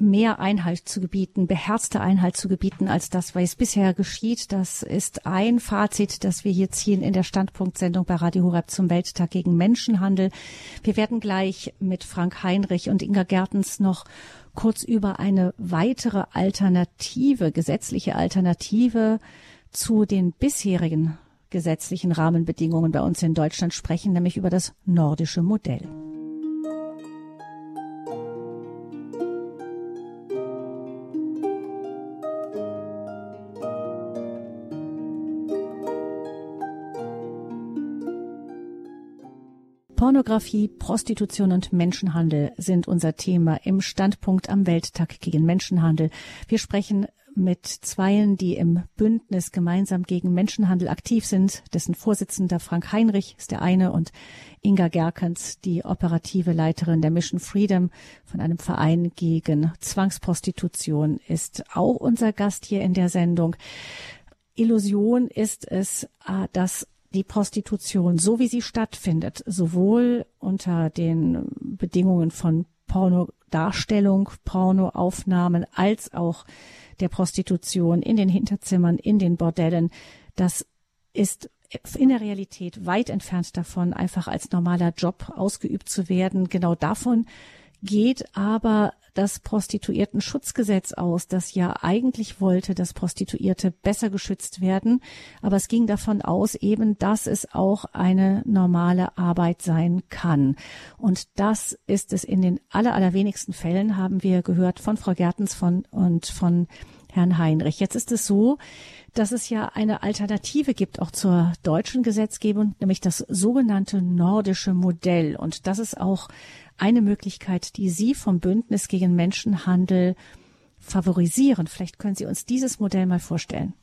mehr Einhalt zu gebieten, beherzte Einhalt zu gebieten, als das, was bisher geschieht. Das ist ein Fazit, das wir hier ziehen in der Standpunktsendung bei Radio Horeb zum Welttag gegen Menschenhandel. Wir werden gleich mit Frank Heinrich und Inga Gertens noch kurz über eine weitere Alternative, gesetzliche Alternative zu den bisherigen gesetzlichen Rahmenbedingungen bei uns in Deutschland sprechen, nämlich über das nordische Modell. Pornografie, Prostitution und Menschenhandel sind unser Thema im Standpunkt am Welttag gegen Menschenhandel. Wir sprechen mit Zweien, die im Bündnis gemeinsam gegen Menschenhandel aktiv sind. Dessen Vorsitzender Frank Heinrich ist der eine und Inga Gerkens, die operative Leiterin der Mission Freedom von einem Verein gegen Zwangsprostitution, ist auch unser Gast hier in der Sendung. Illusion ist es, äh, dass die Prostitution, so wie sie stattfindet, sowohl unter den Bedingungen von Pornodarstellung, Pornoaufnahmen als auch der Prostitution in den Hinterzimmern, in den Bordellen, das ist in der Realität weit entfernt davon, einfach als normaler Job ausgeübt zu werden. Genau davon geht aber das Prostituierten-Schutzgesetz aus, das ja eigentlich wollte, dass Prostituierte besser geschützt werden. Aber es ging davon aus eben, dass es auch eine normale Arbeit sein kann. Und das ist es in den aller, allerwenigsten Fällen, haben wir gehört von Frau Gertens von, und von Herrn Heinrich. Jetzt ist es so, dass es ja eine Alternative gibt, auch zur deutschen Gesetzgebung, nämlich das sogenannte nordische Modell. Und das ist auch eine Möglichkeit, die Sie vom Bündnis gegen Menschenhandel favorisieren. Vielleicht können Sie uns dieses Modell mal vorstellen.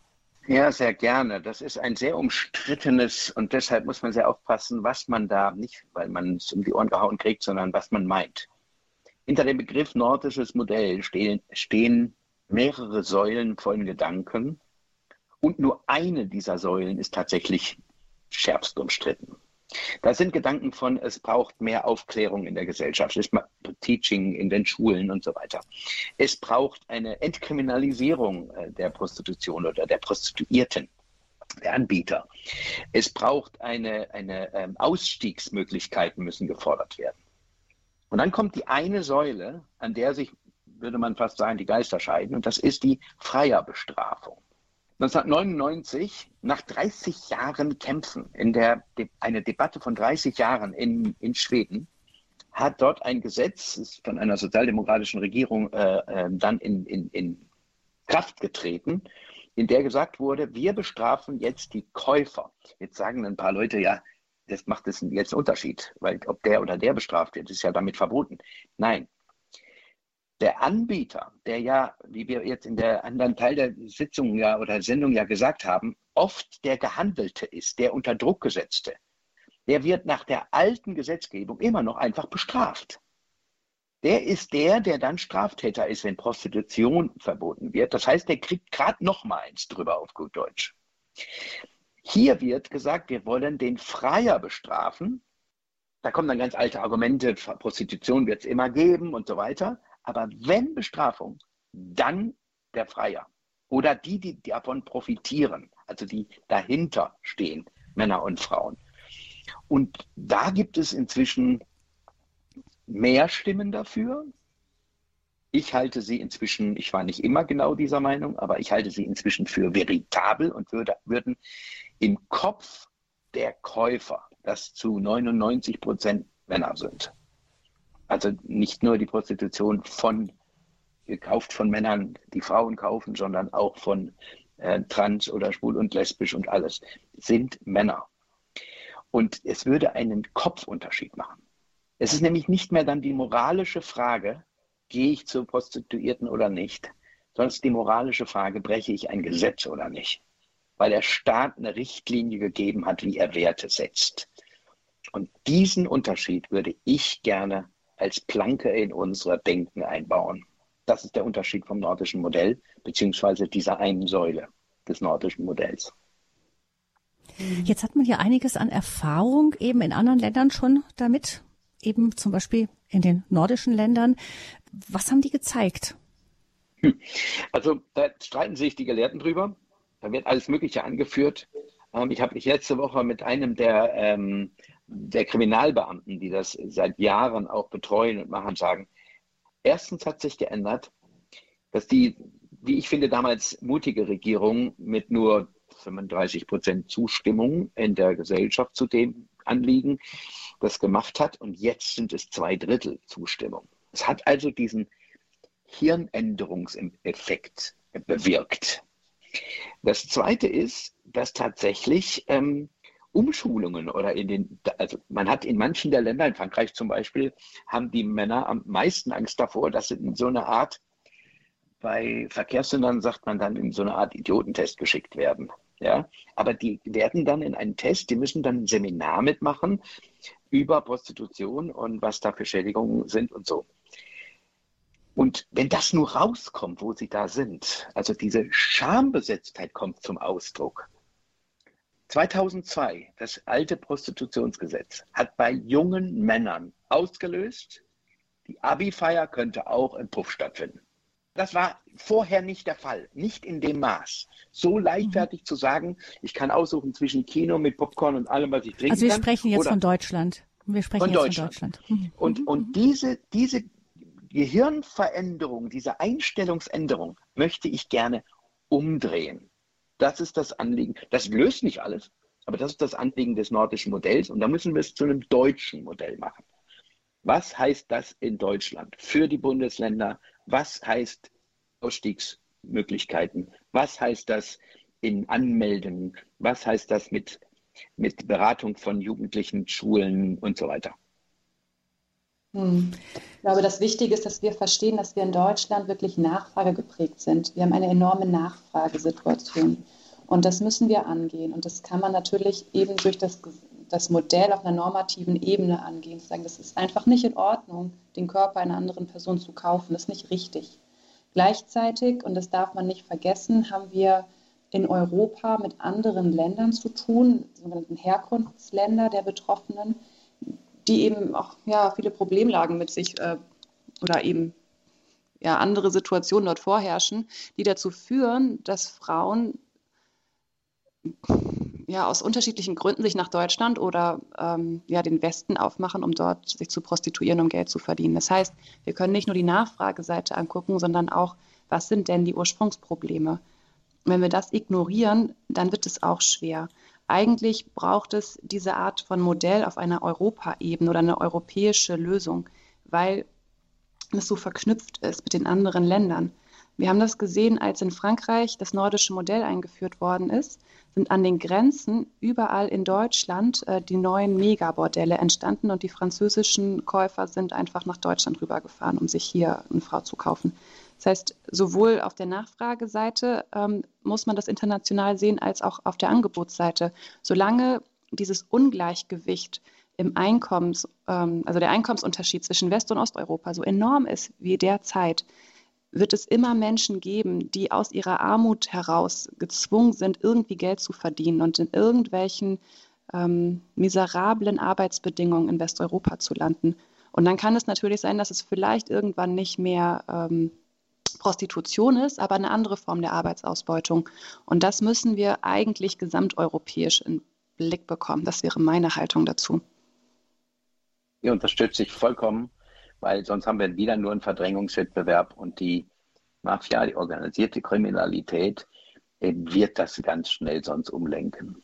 Ja, sehr gerne. Das ist ein sehr umstrittenes und deshalb muss man sehr aufpassen, was man da nicht, weil man es um die Ohren gehauen kriegt, sondern was man meint. Hinter dem Begriff nordisches Modell stehen, stehen mehrere Säulen von Gedanken und nur eine dieser Säulen ist tatsächlich schärfst umstritten. Da sind Gedanken von, es braucht mehr Aufklärung in der Gesellschaft, es Teaching in den Schulen und so weiter. Es braucht eine Entkriminalisierung äh, der Prostitution oder der Prostituierten, der Anbieter. Es braucht eine, eine ähm, Ausstiegsmöglichkeiten müssen gefordert werden. Und dann kommt die eine Säule, an der sich, würde man fast sagen, die Geister scheiden, und das ist die Freierbestrafung. 1999, nach 30 Jahren Kämpfen, in der eine Debatte von 30 Jahren in, in Schweden, hat dort ein Gesetz von einer sozialdemokratischen Regierung äh, äh, dann in, in, in Kraft getreten, in der gesagt wurde, wir bestrafen jetzt die Käufer. Jetzt sagen ein paar Leute, ja, das macht jetzt einen Unterschied, weil ob der oder der bestraft wird, ist ja damit verboten. Nein, der Anbieter, der ja, wie wir jetzt in der anderen Teil der Sitzung ja oder Sendung ja gesagt haben, oft der Gehandelte ist, der unter Druck gesetzte, der wird nach der alten Gesetzgebung immer noch einfach bestraft. Der ist der, der dann Straftäter ist, wenn Prostitution verboten wird. Das heißt, der kriegt gerade noch mal eins drüber auf gut Deutsch. Hier wird gesagt, wir wollen den Freier bestrafen. Da kommen dann ganz alte Argumente, Prostitution wird es immer geben und so weiter. Aber wenn Bestrafung, dann der Freier oder die, die davon profitieren, also die dahinter stehen, Männer und Frauen. Und da gibt es inzwischen mehr Stimmen dafür. Ich halte sie inzwischen, ich war nicht immer genau dieser Meinung, aber ich halte sie inzwischen für veritabel und würde, würden im Kopf der Käufer, das zu 99 Prozent Männer sind, also nicht nur die Prostitution von gekauft von Männern, die Frauen kaufen, sondern auch von äh, trans oder schwul und lesbisch und alles, sind Männer. Und es würde einen Kopfunterschied machen. Es ist nämlich nicht mehr dann die moralische Frage, gehe ich zur Prostituierten oder nicht, sondern es ist die moralische Frage, breche ich ein Gesetz oder nicht, weil der Staat eine Richtlinie gegeben hat, wie er Werte setzt. Und diesen Unterschied würde ich gerne als Planke in unser Denken einbauen. Das ist der Unterschied vom nordischen Modell, beziehungsweise dieser einen Säule des nordischen Modells. Jetzt hat man ja einiges an Erfahrung eben in anderen Ländern schon damit, eben zum Beispiel in den nordischen Ländern. Was haben die gezeigt? Hm. Also da streiten sich die Gelehrten drüber. Da wird alles Mögliche angeführt. Ähm, ich habe mich letzte Woche mit einem der, ähm, der Kriminalbeamten, die das seit Jahren auch betreuen und machen, sagen, erstens hat sich geändert, dass die, wie ich finde, damals mutige Regierung mit nur 35 Prozent Zustimmung in der Gesellschaft zu dem Anliegen das gemacht hat und jetzt sind es zwei Drittel Zustimmung. Es hat also diesen Hirnänderungseffekt bewirkt. Das Zweite ist, dass tatsächlich ähm, Umschulungen oder in den, also man hat in manchen der Länder, in Frankreich zum Beispiel, haben die Männer am meisten Angst davor, dass sie in so eine Art, bei Verkehrssündern sagt man dann, in so eine Art Idiotentest geschickt werden. Ja, aber die werden dann in einen Test, die müssen dann ein Seminar mitmachen über Prostitution und was da für Schädigungen sind und so. Und wenn das nur rauskommt, wo sie da sind, also diese Schambesetztheit kommt zum Ausdruck. 2002, das alte Prostitutionsgesetz, hat bei jungen Männern ausgelöst, die Abi-Feier könnte auch im Puff stattfinden. Das war vorher nicht der Fall, nicht in dem Maß. So leichtfertig mhm. zu sagen, ich kann aussuchen zwischen Kino mit Popcorn und allem, was ich trinken kann. Also wir sprechen jetzt von Deutschland. Wir sprechen von jetzt Deutschland. von Deutschland. Mhm. Und, und diese, diese Gehirnveränderung, diese Einstellungsänderung möchte ich gerne umdrehen. Das ist das Anliegen. Das löst nicht alles, aber das ist das Anliegen des nordischen Modells und da müssen wir es zu einem deutschen Modell machen. Was heißt das in Deutschland für die Bundesländer? Was heißt Ausstiegsmöglichkeiten? Was heißt das in Anmelden? Was heißt das mit, mit Beratung von Jugendlichen, Schulen und so weiter? Hm. Ich glaube, das Wichtige ist, dass wir verstehen, dass wir in Deutschland wirklich Nachfrage geprägt sind. Wir haben eine enorme Nachfragesituation. Und das müssen wir angehen. Und das kann man natürlich eben durch das das Modell auf einer normativen Ebene angehen, sagen, das ist einfach nicht in Ordnung, den Körper einer anderen Person zu kaufen, das ist nicht richtig. Gleichzeitig, und das darf man nicht vergessen, haben wir in Europa mit anderen Ländern zu tun, sogenannten Herkunftsländer der Betroffenen, die eben auch ja, viele Problemlagen mit sich äh, oder eben ja, andere Situationen dort vorherrschen, die dazu führen, dass Frauen ja, aus unterschiedlichen Gründen sich nach Deutschland oder ähm, ja, den Westen aufmachen, um dort sich zu prostituieren, um Geld zu verdienen. Das heißt, wir können nicht nur die Nachfrageseite angucken, sondern auch, was sind denn die Ursprungsprobleme? Wenn wir das ignorieren, dann wird es auch schwer. Eigentlich braucht es diese Art von Modell auf einer Europaebene oder eine europäische Lösung, weil es so verknüpft ist mit den anderen Ländern. Wir haben das gesehen, als in Frankreich das nordische Modell eingeführt worden ist sind an den Grenzen überall in Deutschland äh, die neuen Megabordelle entstanden und die französischen Käufer sind einfach nach Deutschland rübergefahren, um sich hier eine Frau zu kaufen. Das heißt, sowohl auf der Nachfrageseite ähm, muss man das international sehen, als auch auf der Angebotsseite. Solange dieses Ungleichgewicht im Einkommens, ähm, also der Einkommensunterschied zwischen West- und Osteuropa so enorm ist wie derzeit, wird es immer Menschen geben, die aus ihrer Armut heraus gezwungen sind, irgendwie Geld zu verdienen und in irgendwelchen ähm, miserablen Arbeitsbedingungen in Westeuropa zu landen. Und dann kann es natürlich sein, dass es vielleicht irgendwann nicht mehr ähm, Prostitution ist, aber eine andere Form der Arbeitsausbeutung. Und das müssen wir eigentlich gesamteuropäisch in Blick bekommen. Das wäre meine Haltung dazu. Hier unterstütze ich vollkommen weil sonst haben wir wieder nur einen Verdrängungswettbewerb und die Mafia, die organisierte Kriminalität, wird das ganz schnell sonst umlenken.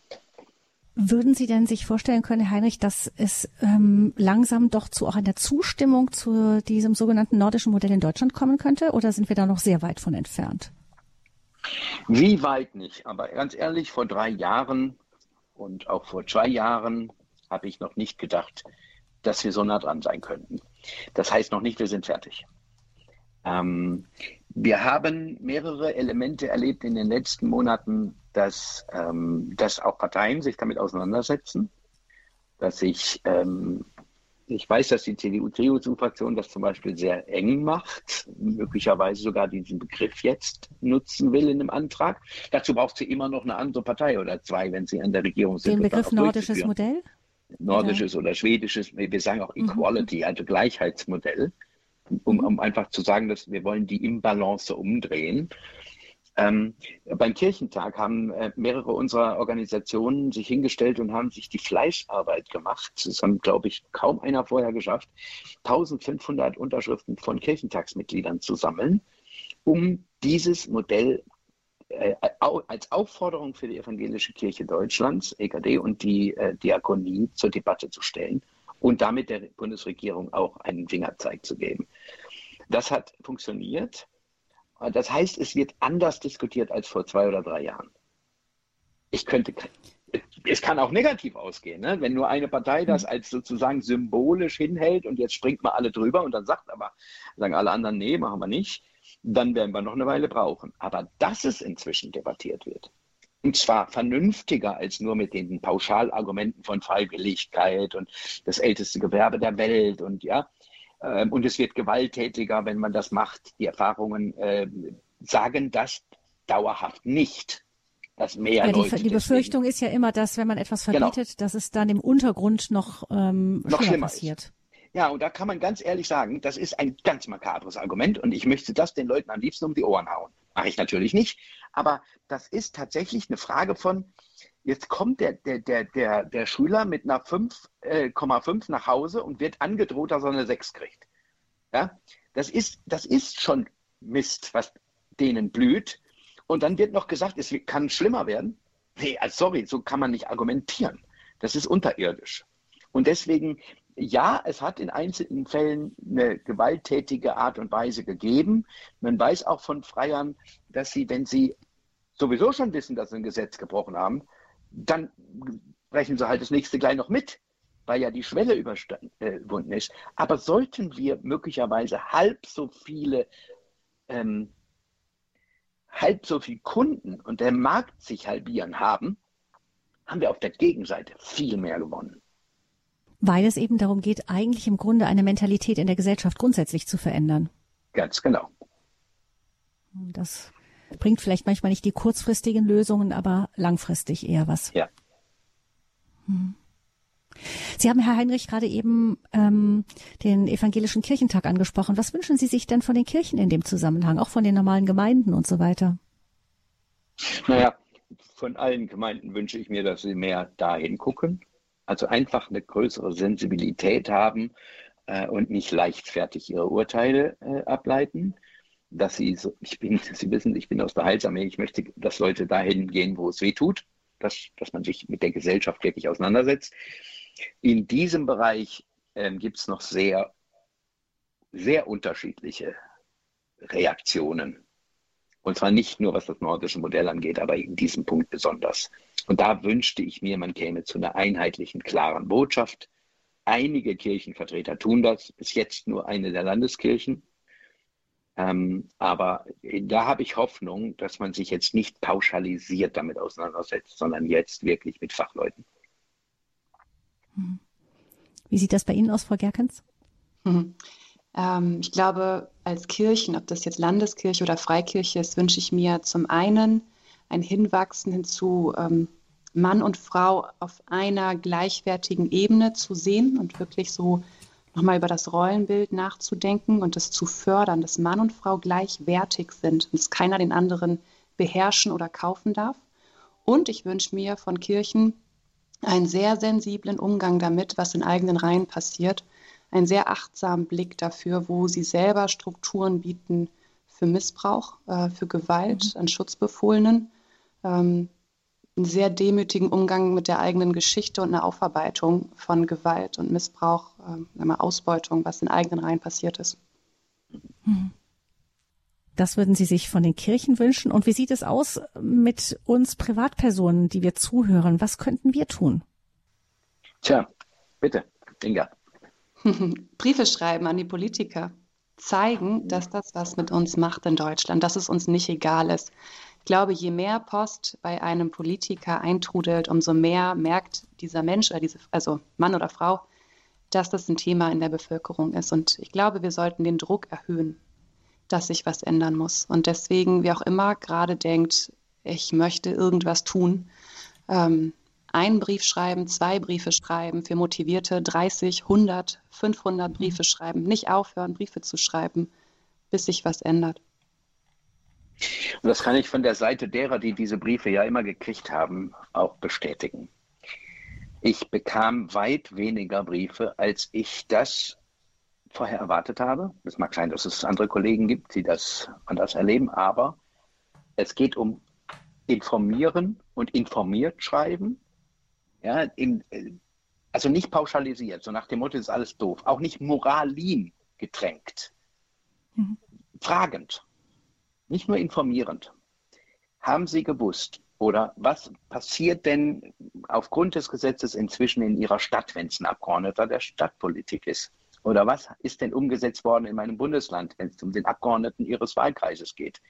Würden Sie denn sich vorstellen können, Herr Heinrich, dass es ähm, langsam doch zu auch einer Zustimmung zu diesem sogenannten nordischen Modell in Deutschland kommen könnte? Oder sind wir da noch sehr weit von entfernt? Wie weit nicht? Aber ganz ehrlich, vor drei Jahren und auch vor zwei Jahren habe ich noch nicht gedacht, dass wir so nah dran sein könnten. Das heißt noch nicht, wir sind fertig. Ähm, wir haben mehrere Elemente erlebt in den letzten Monaten, dass, ähm, dass auch Parteien sich damit auseinandersetzen, dass sich ähm, ich weiß, dass die CDU-CSU-Fraktion das zum Beispiel sehr eng macht, möglicherweise sogar diesen Begriff jetzt nutzen will in dem Antrag. Dazu braucht sie immer noch eine andere Partei oder zwei, wenn sie an der Regierung sind. Den Begriff nordisches Modell? Nordisches oder, oder schwedisches, wir sagen auch mhm. Equality, mhm. also Gleichheitsmodell, um, um einfach zu sagen, dass wir wollen die Imbalance umdrehen. Ähm, beim Kirchentag haben äh, mehrere unserer Organisationen sich hingestellt und haben sich die Fleißarbeit gemacht. Das haben, glaube ich, kaum einer vorher geschafft, 1500 Unterschriften von Kirchentagsmitgliedern zu sammeln, um dieses Modell äh, als Aufforderung für die evangelische Kirche Deutschlands, EKD und die äh, Diakonie zur Debatte zu stellen und damit der Bundesregierung auch einen Fingerzeig zu geben. Das hat funktioniert. Das heißt, es wird anders diskutiert als vor zwei oder drei Jahren. Ich könnte, es kann auch negativ ausgehen, ne? wenn nur eine Partei das hm. als sozusagen symbolisch hinhält und jetzt springt mal alle drüber und dann sagt aber, sagen alle anderen, nee, machen wir nicht, dann werden wir noch eine Weile brauchen. Aber dass es inzwischen debattiert wird, und zwar vernünftiger als nur mit den Pauschalargumenten von Freiwilligkeit und das älteste Gewerbe der Welt und ja, ähm, und es wird gewalttätiger, wenn man das macht. Die Erfahrungen äh, sagen das dauerhaft nicht. Dass mehr ja, die, Leute die Befürchtung ist ja immer, dass wenn man etwas genau. verbietet, genau. dass es dann im Untergrund noch, ähm, noch schlimmer passiert. Ist. Ja, und da kann man ganz ehrlich sagen, das ist ein ganz makabres Argument und ich möchte das den Leuten am liebsten um die Ohren hauen. Mache ich natürlich nicht, aber das ist tatsächlich eine Frage von, Jetzt kommt der, der, der, der, der Schüler mit einer 5,5 äh, nach Hause und wird angedroht, dass er eine 6 kriegt. Ja? Das, ist, das ist schon Mist, was denen blüht. Und dann wird noch gesagt, es kann schlimmer werden. Nee, also sorry, so kann man nicht argumentieren. Das ist unterirdisch. Und deswegen, ja, es hat in einzelnen Fällen eine gewalttätige Art und Weise gegeben. Man weiß auch von Freiern, dass sie, wenn sie sowieso schon wissen, dass sie ein Gesetz gebrochen haben, dann brechen sie halt das nächste gleich noch mit, weil ja die Schwelle überwunden ist. Aber sollten wir möglicherweise halb so viele, ähm, halb so viele Kunden und der Markt sich halbieren haben, haben wir auf der Gegenseite viel mehr gewonnen. Weil es eben darum geht, eigentlich im Grunde eine Mentalität in der Gesellschaft grundsätzlich zu verändern. Ganz genau. Das bringt vielleicht manchmal nicht die kurzfristigen Lösungen, aber langfristig eher was. Ja. Hm. Sie haben, Herr Heinrich, gerade eben ähm, den evangelischen Kirchentag angesprochen. Was wünschen Sie sich denn von den Kirchen in dem Zusammenhang, auch von den normalen Gemeinden und so weiter? Naja, von allen Gemeinden wünsche ich mir, dass sie mehr dahin gucken. Also einfach eine größere Sensibilität haben äh, und nicht leichtfertig ihre Urteile äh, ableiten dass sie so, ich bin, <laughs> Sie wissen, ich bin aus der Heilsarmee, ich möchte, dass Leute dahin gehen, wo es weh tut, dass, dass man sich mit der Gesellschaft wirklich auseinandersetzt. In diesem Bereich ähm, gibt es noch sehr, sehr unterschiedliche Reaktionen. Und zwar nicht nur, was das nordische Modell angeht, aber in diesem Punkt besonders. Und da wünschte ich mir, man käme zu einer einheitlichen, klaren Botschaft. Einige Kirchenvertreter tun das, bis jetzt nur eine der Landeskirchen. Ähm, aber da habe ich Hoffnung, dass man sich jetzt nicht pauschalisiert damit auseinandersetzt, sondern jetzt wirklich mit Fachleuten. Hm. Wie sieht das bei Ihnen aus, Frau Gerkens? Mhm. Ähm, ich glaube, als Kirchen, ob das jetzt Landeskirche oder Freikirche ist, wünsche ich mir zum einen ein Hinwachsen hinzu, ähm, Mann und Frau auf einer gleichwertigen Ebene zu sehen und wirklich so nochmal über das Rollenbild nachzudenken und das zu fördern, dass Mann und Frau gleichwertig sind und dass keiner den anderen beherrschen oder kaufen darf. Und ich wünsche mir von Kirchen einen sehr sensiblen Umgang damit, was in eigenen Reihen passiert, einen sehr achtsamen Blick dafür, wo sie selber Strukturen bieten für Missbrauch, äh, für Gewalt mhm. an Schutzbefohlenen, ähm, einen sehr demütigen Umgang mit der eigenen Geschichte und eine Aufarbeitung von Gewalt und Missbrauch, äh, Ausbeutung, was in eigenen Reihen passiert ist. Hm. Das würden Sie sich von den Kirchen wünschen. Und wie sieht es aus mit uns Privatpersonen, die wir zuhören? Was könnten wir tun? Tja, Bitte, Inga. <laughs> Briefe schreiben an die Politiker. Zeigen, dass das was mit uns macht in Deutschland, dass es uns nicht egal ist. Ich glaube, je mehr Post bei einem Politiker eintrudelt, umso mehr merkt dieser Mensch oder diese, also Mann oder Frau, dass das ein Thema in der Bevölkerung ist. Und ich glaube, wir sollten den Druck erhöhen, dass sich was ändern muss. Und deswegen, wie auch immer gerade denkt, ich möchte irgendwas tun, ähm, einen Brief schreiben, zwei Briefe schreiben, für Motivierte 30, 100, 500 Briefe schreiben, nicht aufhören, Briefe zu schreiben, bis sich was ändert. Und das kann ich von der Seite derer, die diese Briefe ja immer gekriegt haben, auch bestätigen. Ich bekam weit weniger Briefe, als ich das vorher erwartet habe. Es mag sein, dass es andere Kollegen gibt, die das anders erleben, aber es geht um informieren und informiert schreiben. Ja, in, also nicht pauschalisiert, so nach dem Motto, ist alles doof. Auch nicht moralin getränkt. Mhm. Fragend. Nicht nur informierend. Haben Sie gewusst oder was passiert denn aufgrund des Gesetzes inzwischen in Ihrer Stadt, wenn es ein Abgeordneter der Stadtpolitik ist? Oder was ist denn umgesetzt worden in meinem Bundesland, wenn es um den Abgeordneten Ihres Wahlkreises geht?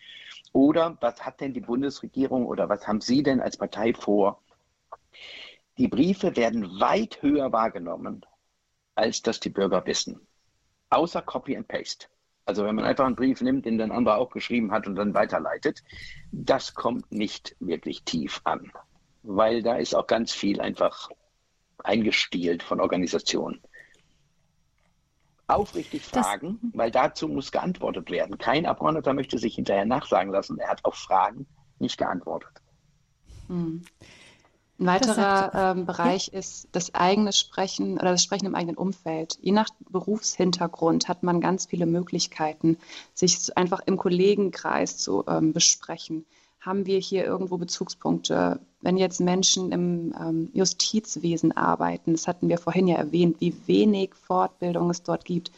Oder was hat denn die Bundesregierung oder was haben Sie denn als Partei vor? Die Briefe werden weit höher wahrgenommen, als das die Bürger wissen. Außer Copy and Paste. Also wenn man einfach einen Brief nimmt, den dann anderer auch geschrieben hat und dann weiterleitet, das kommt nicht wirklich tief an, weil da ist auch ganz viel einfach eingestielt von Organisationen aufrichtig fragen, das, weil dazu muss geantwortet werden. Kein Abgeordneter möchte sich hinterher nachsagen lassen, er hat auf Fragen nicht geantwortet. Ein weiterer ähm, Bereich ja. ist das eigene Sprechen oder das Sprechen im eigenen Umfeld. Je nach Berufshintergrund hat man ganz viele Möglichkeiten, sich einfach im Kollegenkreis zu ähm, besprechen haben wir hier irgendwo Bezugspunkte? Wenn jetzt Menschen im ähm, Justizwesen arbeiten, das hatten wir vorhin ja erwähnt, wie wenig Fortbildung es dort gibt,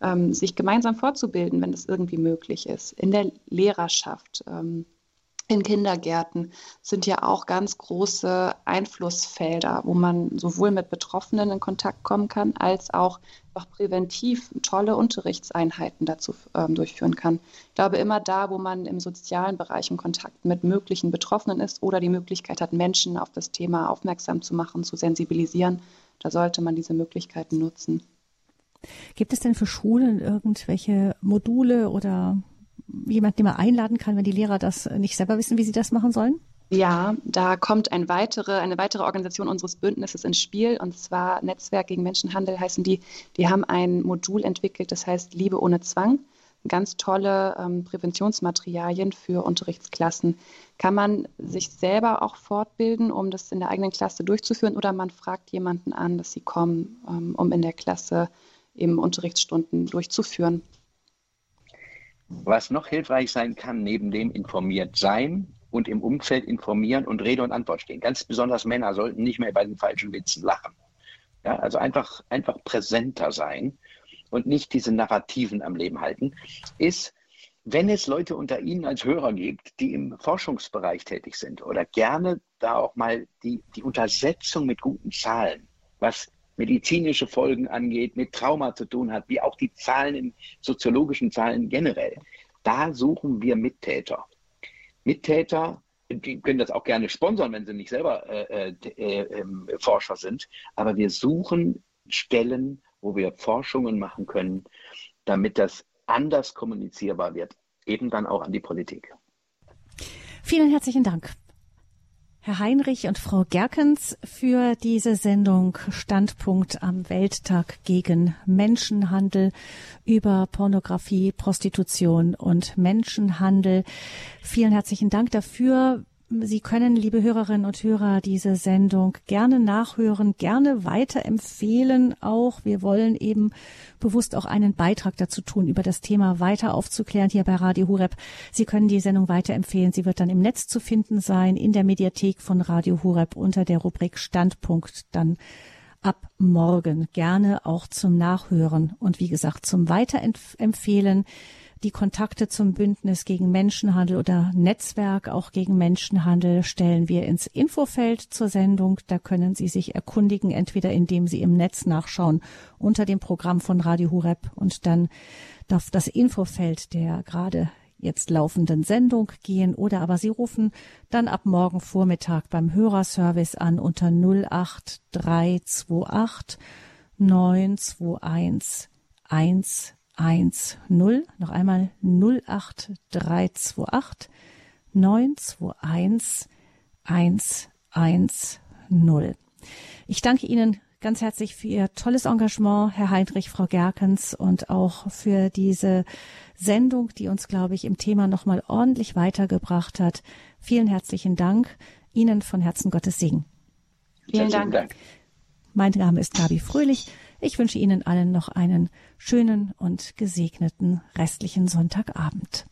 ähm, sich gemeinsam fortzubilden, wenn das irgendwie möglich ist. In der Lehrerschaft, ähm, in Kindergärten sind ja auch ganz große Einflussfelder, wo man sowohl mit Betroffenen in Kontakt kommen kann, als auch, auch präventiv tolle Unterrichtseinheiten dazu ähm, durchführen kann. Ich glaube, immer da, wo man im sozialen Bereich im Kontakt mit möglichen Betroffenen ist oder die Möglichkeit hat, Menschen auf das Thema aufmerksam zu machen, zu sensibilisieren, da sollte man diese Möglichkeiten nutzen. Gibt es denn für Schulen irgendwelche Module oder jemand, den man einladen kann, wenn die Lehrer das nicht selber wissen, wie sie das machen sollen? Ja, da kommt ein weitere, eine weitere Organisation unseres Bündnisses ins Spiel, und zwar Netzwerk gegen Menschenhandel heißen die. Die haben ein Modul entwickelt, das heißt Liebe ohne Zwang. Ganz tolle ähm, Präventionsmaterialien für Unterrichtsklassen. Kann man sich selber auch fortbilden, um das in der eigenen Klasse durchzuführen, oder man fragt jemanden an, dass sie kommen, ähm, um in der Klasse eben Unterrichtsstunden durchzuführen. Was noch hilfreich sein kann, neben dem informiert sein und im Umfeld informieren und Rede und Antwort stehen. Ganz besonders Männer sollten nicht mehr bei den falschen Witzen lachen. Ja, also einfach, einfach präsenter sein und nicht diese Narrativen am Leben halten, ist, wenn es Leute unter Ihnen als Hörer gibt, die im Forschungsbereich tätig sind oder gerne da auch mal die, die Untersetzung mit guten Zahlen, was medizinische Folgen angeht, mit Trauma zu tun hat, wie auch die Zahlen in soziologischen Zahlen generell. Da suchen wir Mittäter. Mittäter, die können das auch gerne sponsern, wenn sie nicht selber äh, äh, äh, Forscher sind, aber wir suchen Stellen, wo wir Forschungen machen können, damit das anders kommunizierbar wird, eben dann auch an die Politik. Vielen herzlichen Dank. Herr Heinrich und Frau Gerkens für diese Sendung Standpunkt am Welttag gegen Menschenhandel über Pornografie, Prostitution und Menschenhandel. Vielen herzlichen Dank dafür. Sie können, liebe Hörerinnen und Hörer, diese Sendung gerne nachhören, gerne weiterempfehlen auch. Wir wollen eben bewusst auch einen Beitrag dazu tun, über das Thema weiter aufzuklären hier bei Radio Hureb. Sie können die Sendung weiterempfehlen. Sie wird dann im Netz zu finden sein, in der Mediathek von Radio Hureb unter der Rubrik Standpunkt dann ab morgen. Gerne auch zum Nachhören und wie gesagt zum Weiterempfehlen Die Kontakte zum Bündnis gegen Menschenhandel oder Netzwerk auch gegen Menschenhandel stellen wir ins Infofeld zur Sendung. Da können Sie sich erkundigen, entweder indem Sie im Netz nachschauen unter dem Programm von Radio Hureb und dann darf das Infofeld der gerade jetzt laufenden Sendung gehen oder aber Sie rufen dann ab morgen Vormittag beim Hörerservice an unter 08328 921 110. Noch einmal 08328 921 110. Ich danke Ihnen ganz herzlich für Ihr tolles Engagement, Herr Heinrich, Frau Gerkens, und auch für diese Sendung, die uns, glaube ich, im Thema nochmal ordentlich weitergebracht hat. Vielen herzlichen Dank. Ihnen von Herzen Gottes Segen. Vielen Dank. Dank. Mein Name ist Gabi Fröhlich. Ich wünsche Ihnen allen noch einen schönen und gesegneten restlichen Sonntagabend.